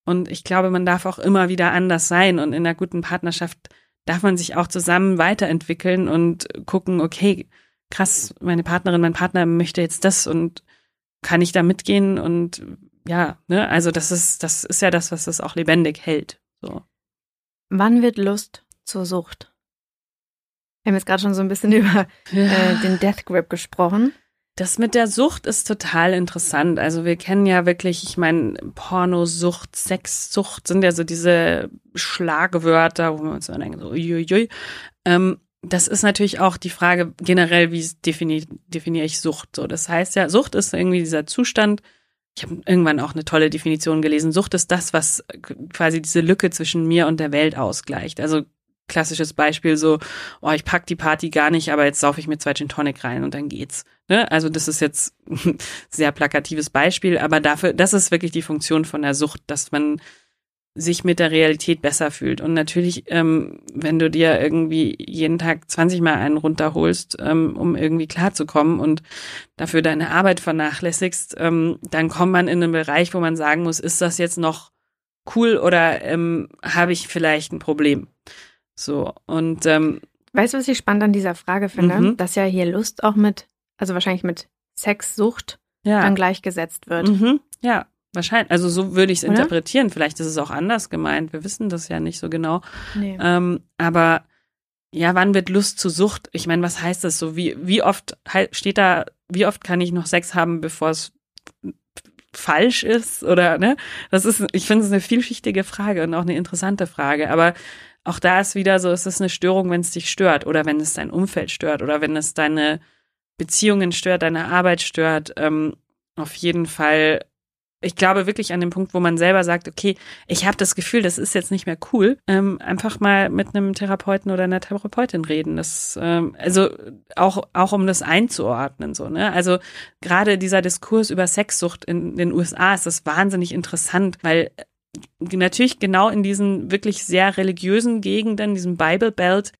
Und ich glaube, man darf auch immer wieder anders sein. Und in einer guten Partnerschaft darf man sich auch zusammen weiterentwickeln und gucken, okay, krass, meine Partnerin, mein Partner möchte jetzt das und kann ich da mitgehen und ja, ne, also das ist, das ist ja das, was es auch lebendig hält. So. Wann wird Lust zur Sucht? Wir haben jetzt gerade schon so ein bisschen über ja. äh, den Death Grip gesprochen. Das mit der Sucht ist total interessant. Also wir kennen ja wirklich, ich meine, Pornosucht, Sexsucht sind ja so diese Schlagwörter, wo wir uns dann denken, so uiuiui. Ähm, das ist natürlich auch die Frage generell, wie definiere definier ich Sucht? So, das heißt ja, Sucht ist irgendwie dieser Zustand, ich habe irgendwann auch eine tolle Definition gelesen. Sucht ist das, was quasi diese Lücke zwischen mir und der Welt ausgleicht. Also klassisches Beispiel so, oh, ich pack die Party gar nicht, aber jetzt saufe ich mir zwei Gin Tonic rein und dann geht's. Ne? Also das ist jetzt ein sehr plakatives Beispiel, aber dafür, das ist wirklich die Funktion von der Sucht, dass man sich mit der Realität besser fühlt. Und natürlich, ähm, wenn du dir irgendwie jeden Tag 20 Mal einen runterholst, ähm, um irgendwie klarzukommen und dafür deine Arbeit vernachlässigst, ähm, dann kommt man in einen Bereich, wo man sagen muss, ist das jetzt noch cool oder ähm, habe ich vielleicht ein Problem? So, und ähm, Weißt du, was ich spannend an dieser Frage finde? Mhm. Dass ja hier Lust auch mit, also wahrscheinlich mit Sexsucht ja. dann gleichgesetzt wird. Mhm. Ja, Wahrscheinlich, also so würde ich es interpretieren. Vielleicht ist es auch anders gemeint. Wir wissen das ja nicht so genau. Nee. Ähm, aber ja, wann wird Lust zu Sucht? Ich meine, was heißt das so? Wie, wie oft steht da, wie oft kann ich noch Sex haben, bevor es falsch ist? Oder, ne? Das ist, ich finde es eine vielschichtige Frage und auch eine interessante Frage. Aber auch da ist wieder so, es ist eine Störung, wenn es dich stört oder wenn es dein Umfeld stört oder wenn es deine Beziehungen stört, deine Arbeit stört. Ähm, auf jeden Fall ich glaube wirklich an dem Punkt, wo man selber sagt, okay, ich habe das Gefühl, das ist jetzt nicht mehr cool, ähm, einfach mal mit einem Therapeuten oder einer Therapeutin reden. Das, ähm, also auch auch um das einzuordnen so. Ne? Also gerade dieser Diskurs über Sexsucht in den USA ist das wahnsinnig interessant, weil natürlich genau in diesen wirklich sehr religiösen Gegenden, diesem Bible Belt,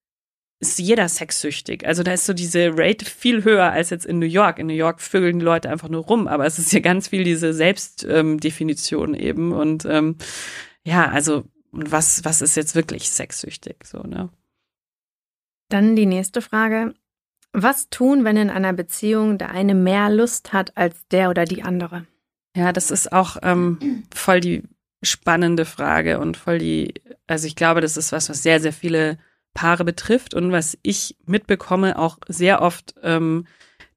ist jeder sexsüchtig. Also da ist so diese Rate viel höher als jetzt in New York. In New York vögeln die Leute einfach nur rum, aber es ist ja ganz viel diese Selbstdefinition ähm, eben. Und ähm, ja, also was, was ist jetzt wirklich sexsüchtig? So, ne? Dann die nächste Frage. Was tun, wenn in einer Beziehung der eine mehr Lust hat als der oder die andere? Ja, das ist auch ähm, voll die spannende Frage und voll die, also ich glaube, das ist was, was sehr, sehr viele Paare betrifft und was ich mitbekomme, auch sehr oft ähm,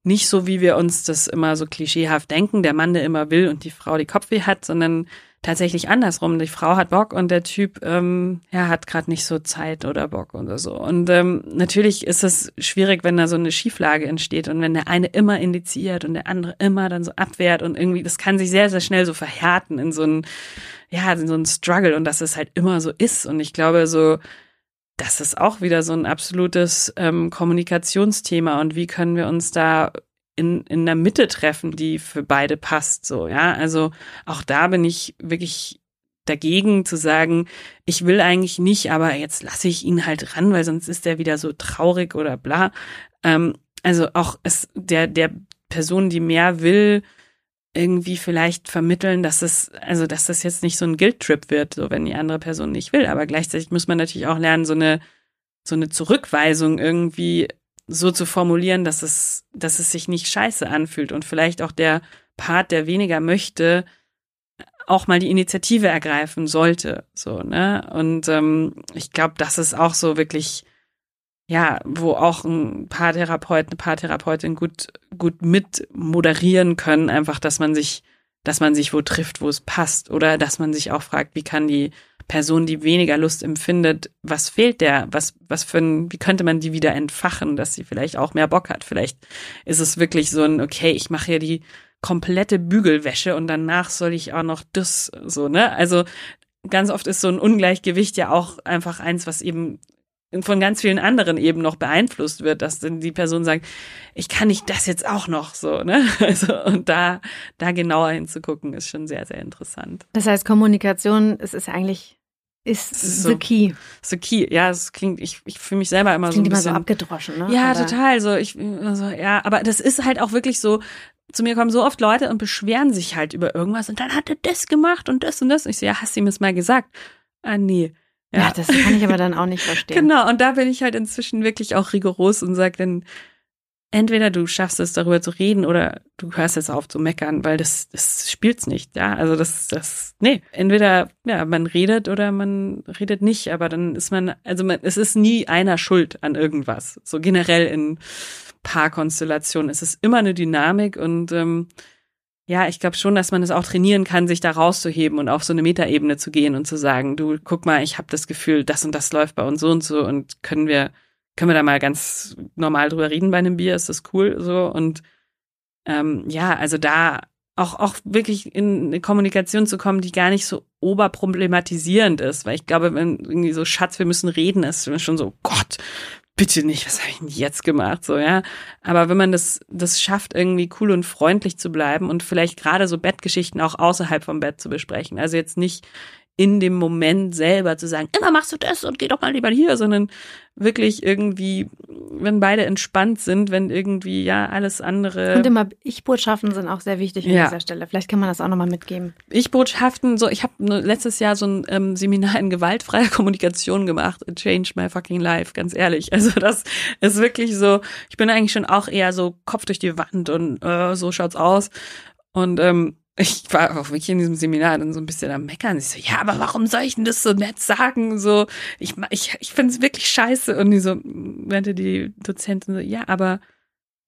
nicht so, wie wir uns das immer so klischeehaft denken, der Mann, der immer will und die Frau die Kopfweh hat, sondern tatsächlich andersrum. Die Frau hat Bock und der Typ, ähm, ja, hat gerade nicht so Zeit oder Bock oder so. Und ähm, natürlich ist es schwierig, wenn da so eine Schieflage entsteht und wenn der eine immer indiziert und der andere immer dann so abwehrt und irgendwie, das kann sich sehr, sehr schnell so verhärten in so ein, ja, so ein Struggle und dass es halt immer so ist. Und ich glaube, so das ist auch wieder so ein absolutes ähm, Kommunikationsthema und wie können wir uns da in, in der Mitte treffen, die für beide passt, so, ja. Also auch da bin ich wirklich dagegen zu sagen, ich will eigentlich nicht, aber jetzt lasse ich ihn halt ran, weil sonst ist er wieder so traurig oder bla. Ähm, also auch es, der, der Person, die mehr will, irgendwie vielleicht vermitteln, dass es, also dass das jetzt nicht so ein Guilt-Trip wird, so wenn die andere Person nicht will. Aber gleichzeitig muss man natürlich auch lernen, so eine, so eine Zurückweisung irgendwie so zu formulieren, dass es, dass es sich nicht scheiße anfühlt und vielleicht auch der Part, der weniger möchte, auch mal die Initiative ergreifen sollte. So, ne? Und ähm, ich glaube, das ist auch so wirklich, ja, wo auch ein paar Therapeuten, eine Paartherapeutin gut, gut mit moderieren können, einfach, dass man sich, dass man sich wo trifft, wo es passt. Oder dass man sich auch fragt, wie kann die Person, die weniger Lust empfindet, was fehlt der? Was, was für ein, wie könnte man die wieder entfachen, dass sie vielleicht auch mehr Bock hat? Vielleicht ist es wirklich so ein, okay, ich mache hier die komplette Bügelwäsche und danach soll ich auch noch das so, ne? Also ganz oft ist so ein Ungleichgewicht ja auch einfach eins, was eben von ganz vielen anderen eben noch beeinflusst wird, dass dann die Person sagt, ich kann nicht das jetzt auch noch so, ne? Also und da da genauer hinzugucken ist schon sehr sehr interessant. Das heißt Kommunikation, es ist eigentlich ist so, the key. The key, ja, es klingt, ich, ich fühle mich selber immer so ein bisschen. immer so abgedroschen, ne? Ja, aber total, so, ich, also, ja, aber das ist halt auch wirklich so, zu mir kommen so oft Leute und beschweren sich halt über irgendwas und dann hat er das gemacht und das und das. Und ich so, ja, hast du ihm das mal gesagt? Ah, nee. Ja. ja. das kann ich aber dann auch nicht verstehen. genau, und da bin ich halt inzwischen wirklich auch rigoros und sage dann, entweder du schaffst es darüber zu reden oder du hörst jetzt auf zu meckern, weil das, das spielt's nicht, ja. Also das, das, nee. Entweder, ja, man redet oder man redet nicht, aber dann ist man, also man, es ist nie einer schuld an irgendwas. So generell in Paarkonstellationen. Es ist immer eine Dynamik und ähm, ja, ich glaube schon, dass man es auch trainieren kann, sich da rauszuheben und auf so eine Metaebene zu gehen und zu sagen, du, guck mal, ich habe das Gefühl, das und das läuft bei uns so und so und können wir können wir da mal ganz normal drüber reden bei einem Bier, ist das cool? So und ähm, ja, also da auch auch wirklich in eine Kommunikation zu kommen, die gar nicht so oberproblematisierend ist, weil ich glaube, wenn irgendwie so Schatz, wir müssen reden, ist schon so Gott, bitte nicht, was habe ich denn jetzt gemacht, so, ja. Aber wenn man das, das schafft, irgendwie cool und freundlich zu bleiben und vielleicht gerade so Bettgeschichten auch außerhalb vom Bett zu besprechen. Also jetzt nicht in dem Moment selber zu sagen, immer machst du das und geh doch mal lieber hier, sondern wirklich irgendwie, wenn beide entspannt sind, wenn irgendwie ja alles andere. Und immer Ich-Botschaften sind auch sehr wichtig an ja. dieser Stelle. Vielleicht kann man das auch nochmal mitgeben. Ich-Botschaften, so, ich habe letztes Jahr so ein ähm, Seminar in gewaltfreier Kommunikation gemacht. It changed my fucking life, ganz ehrlich. Also das ist wirklich so, ich bin eigentlich schon auch eher so Kopf durch die Wand und äh, so schaut's aus. Und ähm, ich war auch wirklich in diesem Seminar dann so ein bisschen am Meckern. Ich so, ja, aber warum soll ich denn das so nett sagen? So, ich, ich, ich finde es wirklich scheiße. Und die so, meinte die Dozentin so, ja, aber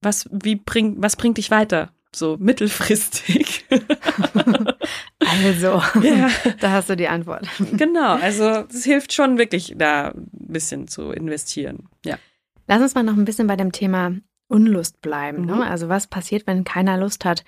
was, wie bringt, was bringt dich weiter? So mittelfristig. also, ja. da hast du die Antwort. Genau, also es hilft schon wirklich, da ein bisschen zu investieren. Ja. Lass uns mal noch ein bisschen bei dem Thema Unlust bleiben. Ne? Mhm. Also was passiert, wenn keiner Lust hat?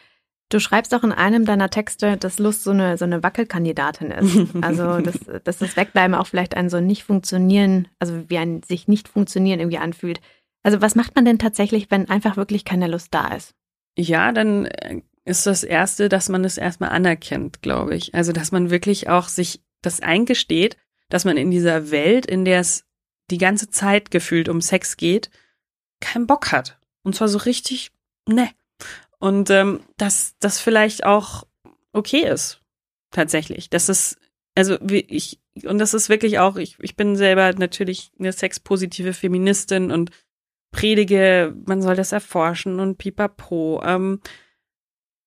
Du schreibst auch in einem deiner Texte, dass Lust so eine, so eine Wackelkandidatin ist. Also, dass, dass das Wegbleiben auch vielleicht ein so nicht funktionieren, also wie ein sich nicht funktionieren irgendwie anfühlt. Also, was macht man denn tatsächlich, wenn einfach wirklich keine Lust da ist? Ja, dann äh, ist das Erste, dass man es erstmal anerkennt, glaube ich. Also, dass man wirklich auch sich das eingesteht, dass man in dieser Welt, in der es die ganze Zeit gefühlt um Sex geht, keinen Bock hat. Und zwar so richtig, ne. Und ähm, dass das vielleicht auch okay ist, tatsächlich. Das ist, also wie ich, und das ist wirklich auch, ich, ich bin selber natürlich eine sexpositive Feministin und predige, man soll das erforschen und pipapo. Ähm,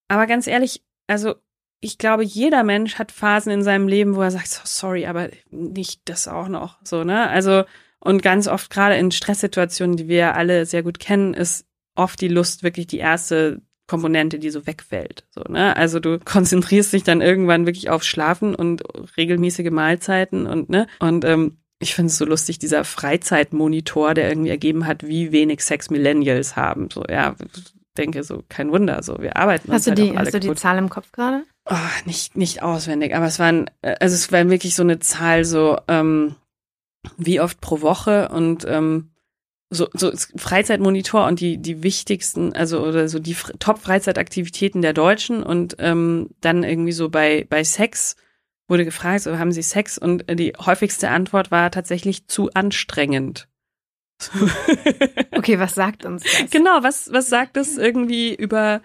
aber ganz ehrlich, also ich glaube, jeder Mensch hat Phasen in seinem Leben, wo er sagt, so, sorry, aber nicht das auch noch, so, ne? Also, und ganz oft gerade in Stresssituationen, die wir alle sehr gut kennen, ist oft die Lust wirklich die erste Komponente, die so wegfällt. So, ne? Also du konzentrierst dich dann irgendwann wirklich auf Schlafen und regelmäßige Mahlzeiten und ne und ähm, ich finde es so lustig, dieser Freizeitmonitor, der irgendwie ergeben hat, wie wenig Sex Millennials haben. So, ja, denke so, kein Wunder, so, wir arbeiten hast du halt die, Hast du die gut. Zahl im Kopf gerade? Oh, nicht, nicht auswendig, aber es waren, äh, also es war wirklich so eine Zahl so, ähm, wie oft pro Woche und ähm, so, so Freizeitmonitor und die die wichtigsten, also oder so die Top-Freizeitaktivitäten der Deutschen und ähm, dann irgendwie so bei bei Sex wurde gefragt, so haben Sie Sex und die häufigste Antwort war tatsächlich zu anstrengend. okay, was sagt uns das? Genau, was was sagt das irgendwie über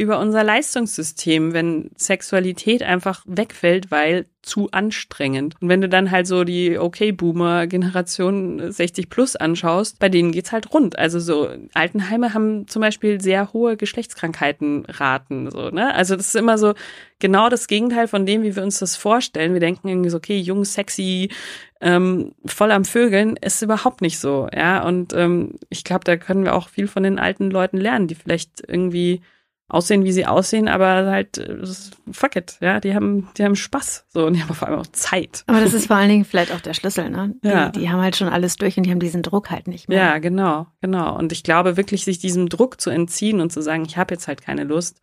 über unser Leistungssystem, wenn Sexualität einfach wegfällt, weil zu anstrengend. Und wenn du dann halt so die Okay-Boomer-Generation 60 plus anschaust, bei denen geht's halt rund. Also so Altenheime haben zum Beispiel sehr hohe Geschlechtskrankheitenraten, so, ne? Also das ist immer so genau das Gegenteil von dem, wie wir uns das vorstellen. Wir denken irgendwie so, okay, jung, sexy, ähm, voll am Vögeln, ist überhaupt nicht so, ja. Und ähm, ich glaube, da können wir auch viel von den alten Leuten lernen, die vielleicht irgendwie aussehen, wie sie aussehen, aber halt, fuck it, ja, die haben, die haben Spaß, so, und die haben vor allem auch Zeit. Aber das ist vor allen Dingen vielleicht auch der Schlüssel, ne? Die, ja. die haben halt schon alles durch und die haben diesen Druck halt nicht mehr. Ja, genau, genau. Und ich glaube wirklich, sich diesem Druck zu entziehen und zu sagen, ich habe jetzt halt keine Lust,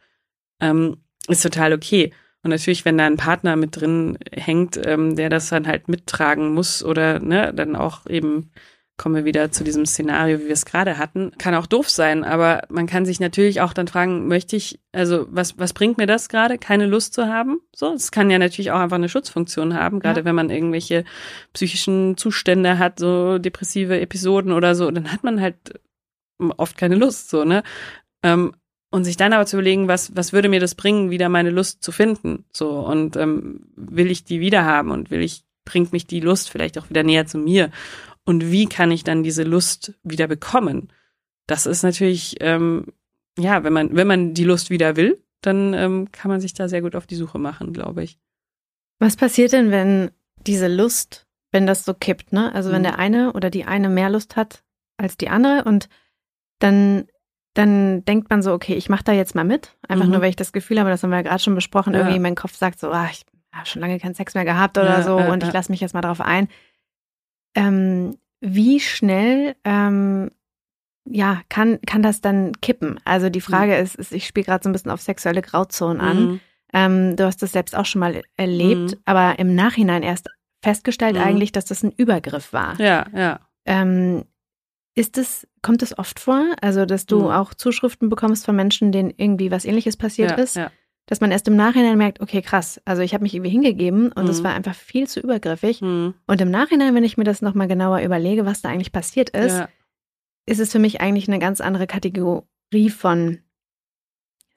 ähm, ist total okay. Und natürlich, wenn da ein Partner mit drin hängt, ähm, der das dann halt mittragen muss oder ne, dann auch eben kommen wir wieder zu diesem Szenario, wie wir es gerade hatten. Kann auch doof sein, aber man kann sich natürlich auch dann fragen, möchte ich, also was, was bringt mir das gerade, keine Lust zu haben? So, es kann ja natürlich auch einfach eine Schutzfunktion haben, gerade ja. wenn man irgendwelche psychischen Zustände hat, so depressive Episoden oder so, dann hat man halt oft keine Lust, so, ne? Ähm, und sich dann aber zu überlegen, was, was würde mir das bringen, wieder meine Lust zu finden? So, und ähm, will ich die wieder haben und will ich, bringt mich die Lust vielleicht auch wieder näher zu mir? Und wie kann ich dann diese Lust wieder bekommen? Das ist natürlich, ähm, ja, wenn man, wenn man die Lust wieder will, dann ähm, kann man sich da sehr gut auf die Suche machen, glaube ich. Was passiert denn, wenn diese Lust, wenn das so kippt, ne? Also wenn mhm. der eine oder die eine mehr Lust hat als die andere und dann dann denkt man so, okay, ich mache da jetzt mal mit, einfach mhm. nur, weil ich das Gefühl habe, das haben wir ja gerade schon besprochen, ja. irgendwie mein Kopf sagt so, ah, ich habe schon lange keinen Sex mehr gehabt oder ja, so ja, und ich lasse mich jetzt mal drauf ein. Ähm, wie schnell ähm, ja, kann, kann das dann kippen? Also die Frage mhm. ist, ist, ich spiele gerade so ein bisschen auf sexuelle Grauzonen an. Mhm. Ähm, du hast das selbst auch schon mal erlebt, mhm. aber im Nachhinein erst festgestellt mhm. eigentlich, dass das ein Übergriff war. Ja, ja. Ähm, ist es, kommt es oft vor? Also, dass du mhm. auch Zuschriften bekommst von Menschen, denen irgendwie was ähnliches passiert ja, ist? Ja dass man erst im Nachhinein merkt, okay, krass, also ich habe mich irgendwie hingegeben und es mhm. war einfach viel zu übergriffig. Mhm. Und im Nachhinein, wenn ich mir das nochmal genauer überlege, was da eigentlich passiert ist, ja. ist es für mich eigentlich eine ganz andere Kategorie von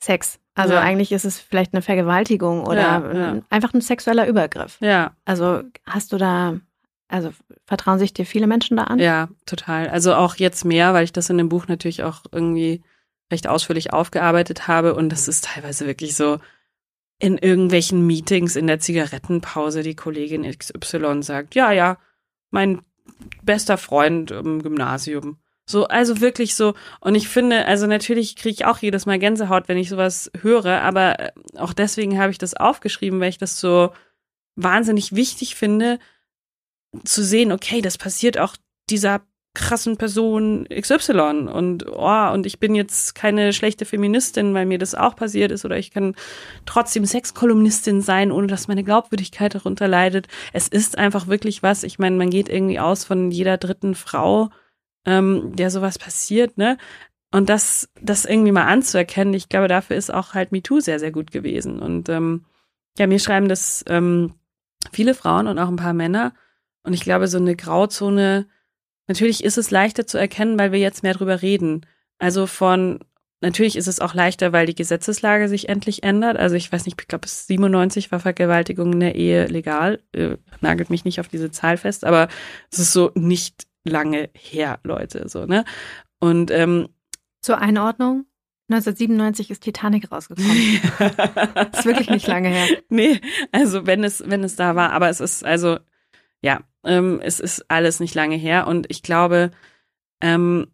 Sex. Also ja. eigentlich ist es vielleicht eine Vergewaltigung oder ja, einfach ein sexueller Übergriff. Ja. Also hast du da, also vertrauen sich dir viele Menschen da an? Ja, total. Also auch jetzt mehr, weil ich das in dem Buch natürlich auch irgendwie recht ausführlich aufgearbeitet habe. Und das ist teilweise wirklich so in irgendwelchen Meetings in der Zigarettenpause die Kollegin XY sagt, ja, ja, mein bester Freund im Gymnasium. So, also wirklich so. Und ich finde, also natürlich kriege ich auch jedes Mal Gänsehaut, wenn ich sowas höre, aber äh, auch deswegen habe ich das aufgeschrieben, weil ich das so wahnsinnig wichtig finde, zu sehen, okay, das passiert auch dieser krassen Person XY und oh, und ich bin jetzt keine schlechte Feministin, weil mir das auch passiert ist oder ich kann trotzdem Sexkolumnistin sein, ohne dass meine Glaubwürdigkeit darunter leidet. Es ist einfach wirklich was. Ich meine, man geht irgendwie aus von jeder dritten Frau, ähm, der sowas passiert, ne? Und das, das irgendwie mal anzuerkennen, ich glaube, dafür ist auch halt MeToo sehr, sehr gut gewesen. Und ähm, ja, mir schreiben das ähm, viele Frauen und auch ein paar Männer. Und ich glaube, so eine Grauzone Natürlich ist es leichter zu erkennen, weil wir jetzt mehr drüber reden. Also von, natürlich ist es auch leichter, weil die Gesetzeslage sich endlich ändert. Also ich weiß nicht, ich glaube, bis 97 war Vergewaltigung in der Ehe legal. Äh, nagelt mich nicht auf diese Zahl fest, aber es ist so nicht lange her, Leute, so, ne? Und, ähm, Zur Einordnung? 1997 ist Titanic rausgekommen. ist wirklich nicht lange her. Nee, also wenn es, wenn es da war, aber es ist, also, ja, ähm, es ist alles nicht lange her und ich glaube, ähm,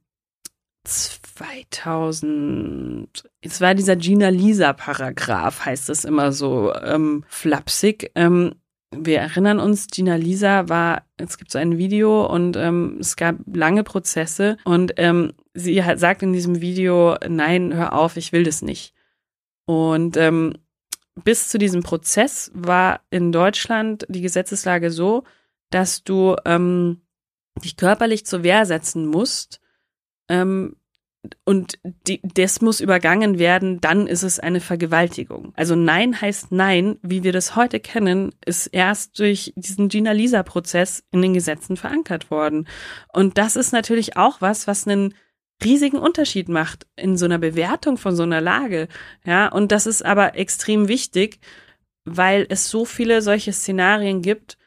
2000, es war dieser Gina Lisa Paragraph, heißt es immer so ähm, flapsig. Ähm, wir erinnern uns, Gina Lisa war, es gibt so ein Video und ähm, es gab lange Prozesse und ähm, sie hat, sagt in diesem Video, nein, hör auf, ich will das nicht. Und ähm, bis zu diesem Prozess war in Deutschland die Gesetzeslage so, dass du ähm, dich körperlich zur Wehr setzen musst, ähm, und die, das muss übergangen werden, dann ist es eine Vergewaltigung. Also Nein heißt Nein, wie wir das heute kennen, ist erst durch diesen Gina-Lisa-Prozess in den Gesetzen verankert worden. Und das ist natürlich auch was, was einen riesigen Unterschied macht in so einer Bewertung von so einer Lage. Ja, und das ist aber extrem wichtig, weil es so viele solche Szenarien gibt,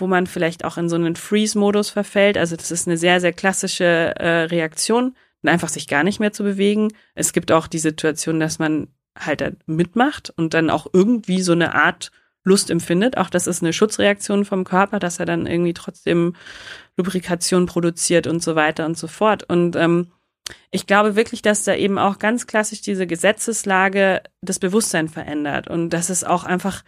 wo man vielleicht auch in so einen Freeze-Modus verfällt. Also das ist eine sehr, sehr klassische äh, Reaktion einfach sich gar nicht mehr zu bewegen. Es gibt auch die Situation, dass man halt mitmacht und dann auch irgendwie so eine Art Lust empfindet. Auch das ist eine Schutzreaktion vom Körper, dass er dann irgendwie trotzdem Lubrikation produziert und so weiter und so fort. Und ähm, ich glaube wirklich, dass da eben auch ganz klassisch diese Gesetzeslage das Bewusstsein verändert und dass es auch einfach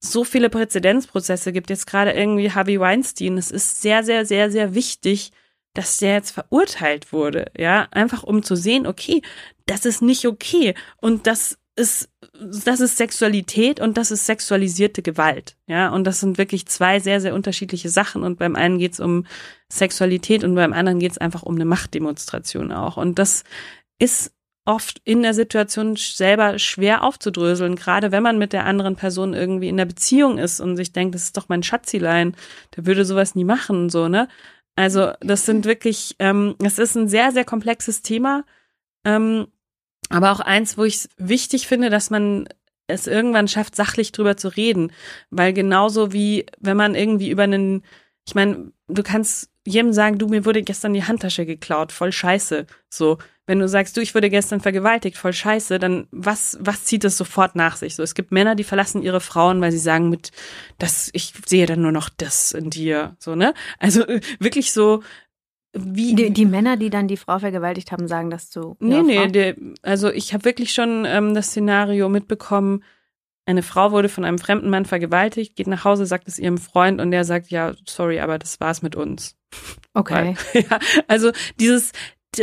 so viele Präzedenzprozesse gibt. Jetzt gerade irgendwie Harvey Weinstein. Es ist sehr, sehr, sehr, sehr wichtig, dass der jetzt verurteilt wurde, ja, einfach um zu sehen, okay, das ist nicht okay und das ist das ist Sexualität und das ist sexualisierte Gewalt, ja, und das sind wirklich zwei sehr sehr unterschiedliche Sachen und beim einen geht's um Sexualität und beim anderen geht's einfach um eine Machtdemonstration auch und das ist oft in der Situation selber schwer aufzudröseln, gerade wenn man mit der anderen Person irgendwie in der Beziehung ist und sich denkt, das ist doch mein Schatzilein, der würde sowas nie machen, so, ne? Also das sind wirklich, ähm, es ist ein sehr, sehr komplexes Thema, ähm, aber auch eins, wo ich es wichtig finde, dass man es irgendwann schafft, sachlich drüber zu reden. Weil genauso wie wenn man irgendwie über einen, ich meine, du kannst jedem sagen, du, mir wurde gestern die Handtasche geklaut, voll scheiße. So, wenn du sagst, du, ich wurde gestern vergewaltigt, voll scheiße, dann was, was zieht das sofort nach sich? So, es gibt Männer, die verlassen ihre Frauen, weil sie sagen mit, das, ich sehe dann nur noch das in dir, so, ne? Also, äh, wirklich so, wie die, die, Männer, die dann die Frau vergewaltigt haben, sagen das zu. Nee, nee, der, also ich habe wirklich schon ähm, das Szenario mitbekommen, eine Frau wurde von einem fremden Mann vergewaltigt, geht nach Hause, sagt es ihrem Freund und der sagt, ja, sorry, aber das war's mit uns. Okay. Weil, ja, also dieses,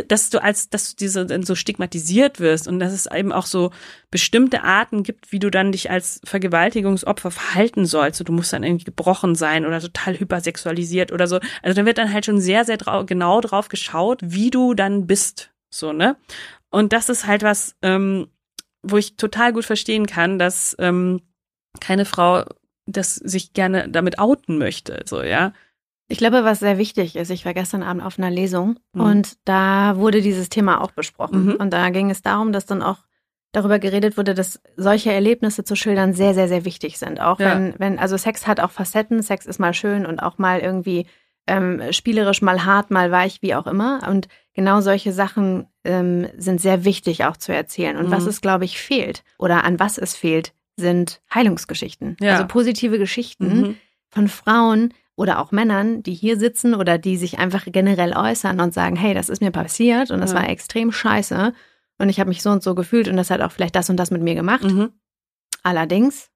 dass du als, dass du diese so stigmatisiert wirst und dass es eben auch so bestimmte Arten gibt, wie du dann dich als Vergewaltigungsopfer verhalten sollst. Du musst dann irgendwie gebrochen sein oder total hypersexualisiert oder so. Also da wird dann halt schon sehr, sehr drau genau drauf geschaut, wie du dann bist. So, ne? Und das ist halt was, ähm, wo ich total gut verstehen kann, dass ähm, keine Frau das sich gerne damit outen möchte. So, ja. Ich glaube, was sehr wichtig ist, ich war gestern Abend auf einer Lesung mhm. und da wurde dieses Thema auch besprochen. Mhm. Und da ging es darum, dass dann auch darüber geredet wurde, dass solche Erlebnisse zu schildern sehr, sehr, sehr wichtig sind. Auch ja. wenn, wenn, also Sex hat auch Facetten, Sex ist mal schön und auch mal irgendwie ähm, spielerisch, mal hart, mal weich, wie auch immer. Und genau solche Sachen ähm, sind sehr wichtig auch zu erzählen. Und mhm. was es, glaube ich, fehlt oder an was es fehlt, sind Heilungsgeschichten. Ja. Also positive Geschichten mhm. von Frauen, oder auch Männern, die hier sitzen oder die sich einfach generell äußern und sagen, hey, das ist mir passiert und das ja. war extrem scheiße und ich habe mich so und so gefühlt und das hat auch vielleicht das und das mit mir gemacht. Mhm. Allerdings,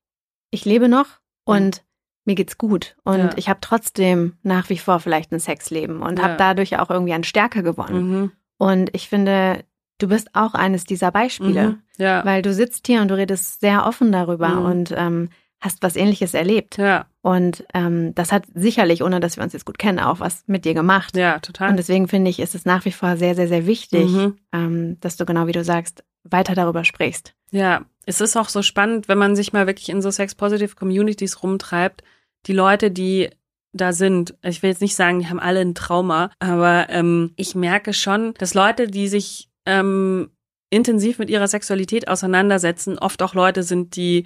ich lebe noch und mhm. mir geht's gut und ja. ich habe trotzdem nach wie vor vielleicht ein Sexleben und ja. habe dadurch auch irgendwie an Stärke gewonnen. Mhm. Und ich finde, du bist auch eines dieser Beispiele, mhm. weil du sitzt hier und du redest sehr offen darüber mhm. und ähm, hast was Ähnliches erlebt. Ja. Und ähm, das hat sicherlich, ohne dass wir uns jetzt gut kennen, auch was mit dir gemacht. Ja, total. Und deswegen finde ich, ist es nach wie vor sehr, sehr, sehr wichtig, mhm. ähm, dass du genau wie du sagst, weiter darüber sprichst. Ja, es ist auch so spannend, wenn man sich mal wirklich in so Sex-Positive Communities rumtreibt. Die Leute, die da sind, ich will jetzt nicht sagen, die haben alle ein Trauma, aber ähm, ich merke schon, dass Leute, die sich ähm, intensiv mit ihrer Sexualität auseinandersetzen, oft auch Leute sind, die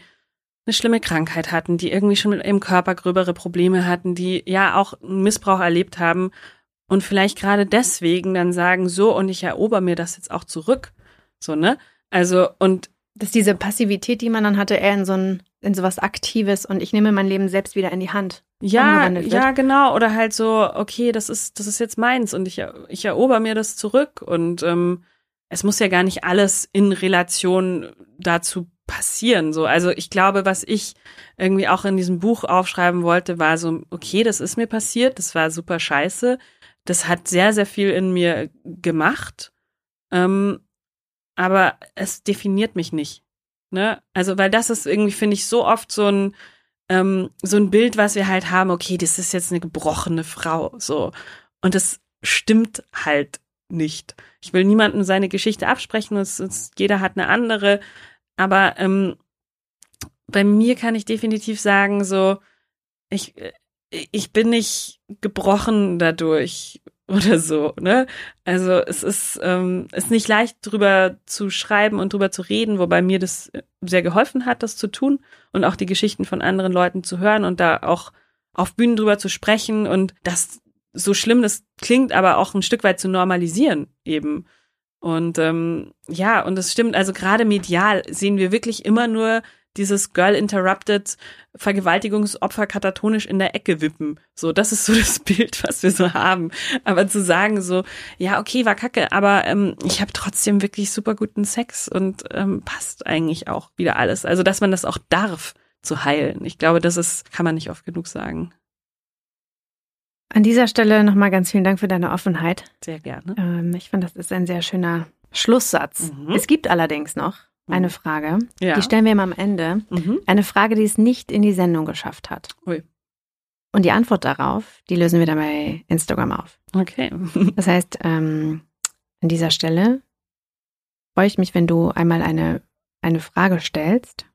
eine schlimme Krankheit hatten, die irgendwie schon mit ihrem Körper gröbere Probleme hatten, die ja auch Missbrauch erlebt haben und vielleicht gerade deswegen dann sagen, so und ich erober mir das jetzt auch zurück. So, ne? Also, und dass diese Passivität, die man dann hatte, eher in so ein, in so was Aktives und ich nehme mein Leben selbst wieder in die Hand. Ja, ja, genau. Oder halt so, okay, das ist, das ist jetzt meins und ich, ich erober mir das zurück und ähm, es muss ja gar nicht alles in Relation dazu passieren. So, also ich glaube, was ich irgendwie auch in diesem Buch aufschreiben wollte, war so, okay, das ist mir passiert, das war super scheiße, das hat sehr, sehr viel in mir gemacht, ähm, aber es definiert mich nicht. Ne? Also, weil das ist irgendwie, finde ich, so oft so ein, ähm, so ein Bild, was wir halt haben, okay, das ist jetzt eine gebrochene Frau, so. Und das stimmt halt nicht. Ich will niemandem seine Geschichte absprechen, es, es, jeder hat eine andere. Aber ähm, bei mir kann ich definitiv sagen, so, ich, ich bin nicht gebrochen dadurch oder so, ne? Also es ist, ähm, ist nicht leicht drüber zu schreiben und drüber zu reden, wobei mir das sehr geholfen hat, das zu tun und auch die Geschichten von anderen Leuten zu hören und da auch auf Bühnen drüber zu sprechen und das so schlimm das klingt, aber auch ein Stück weit zu normalisieren eben. Und ähm, ja, und es stimmt, also gerade medial sehen wir wirklich immer nur dieses Girl Interrupted Vergewaltigungsopfer katatonisch in der Ecke wippen. So, das ist so das Bild, was wir so haben. Aber zu sagen so, ja, okay, war kacke, aber ähm, ich habe trotzdem wirklich super guten Sex und ähm, passt eigentlich auch wieder alles. Also, dass man das auch darf zu heilen. Ich glaube, das ist, kann man nicht oft genug sagen. An dieser Stelle nochmal ganz vielen Dank für deine Offenheit. Sehr gerne. Ähm, ich finde, das ist ein sehr schöner Schlusssatz. Mhm. Es gibt allerdings noch eine mhm. Frage. Ja. Die stellen wir immer am Ende. Mhm. Eine Frage, die es nicht in die Sendung geschafft hat. Ui. Und die Antwort darauf, die lösen wir dann bei Instagram auf. Okay. Das heißt, ähm, an dieser Stelle freue ich mich, wenn du einmal eine, eine Frage stellst.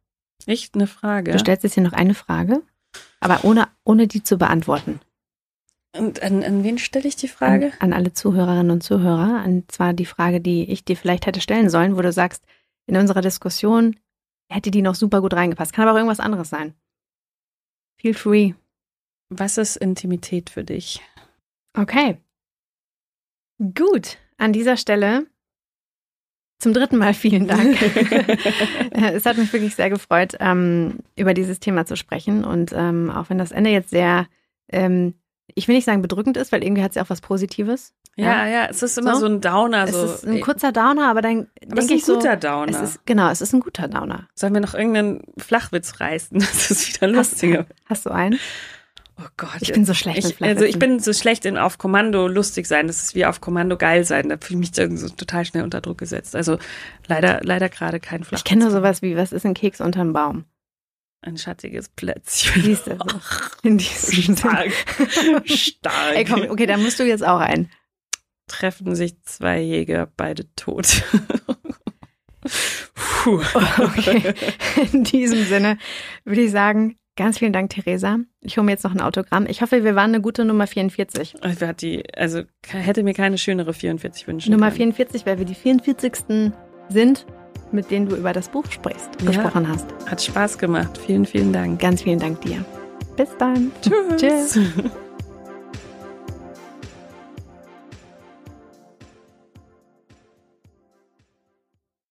Echt eine Frage? Du stellst jetzt hier noch eine Frage, aber ohne, ohne die zu beantworten. Und an, an wen stelle ich die Frage? An, an, alle Zuhörerinnen und Zuhörer. Und zwar die Frage, die ich dir vielleicht hätte stellen sollen, wo du sagst, in unserer Diskussion hätte die noch super gut reingepasst. Kann aber auch irgendwas anderes sein. Feel free. Was ist Intimität für dich? Okay. Gut. An dieser Stelle zum dritten Mal vielen Dank. es hat mich wirklich sehr gefreut, ähm, über dieses Thema zu sprechen. Und ähm, auch wenn das Ende jetzt sehr, ähm, ich will nicht sagen bedrückend ist, weil irgendwie hat ja auch was Positives. Ja, ja, ja, es ist immer so, so ein Downer. So. Es ist ein kurzer Downer, aber dann denke ich so. Es ist ein guter Downer. Es ist, genau, es ist ein guter Downer. Sollen wir noch irgendeinen Flachwitz reißen? Das ist wieder lustiger. Hast, hast du einen? Oh Gott. Ich bin so schlecht ich, Also ich bin so schlecht in auf Kommando lustig sein. Das ist wie auf Kommando geil sein. Da fühle ich mich irgendwie so total schnell unter Druck gesetzt. Also leider, leider gerade kein Flachwitz. Ich kenne nur sowas wie, was ist ein Keks unterm Baum? Ein schattiges Plätzchen. Siehst du, so. in diesem Stark. Stark. Ey, komm, okay, dann musst du jetzt auch ein treffen sich zwei Jäger, beide tot. Puh. Okay. In diesem Sinne würde ich sagen, ganz vielen Dank, Theresa. Ich hole mir jetzt noch ein Autogramm. Ich hoffe, wir waren eine gute Nummer 44. Ich die, also hätte mir keine schönere 44 wünschen Nummer können. 44, weil wir die 44. sind, mit denen du über das Buch sprichst, ja, gesprochen hast. Hat Spaß gemacht. Vielen, vielen Dank. Ganz vielen Dank dir. Bis dann. Tschüss. Tschüss.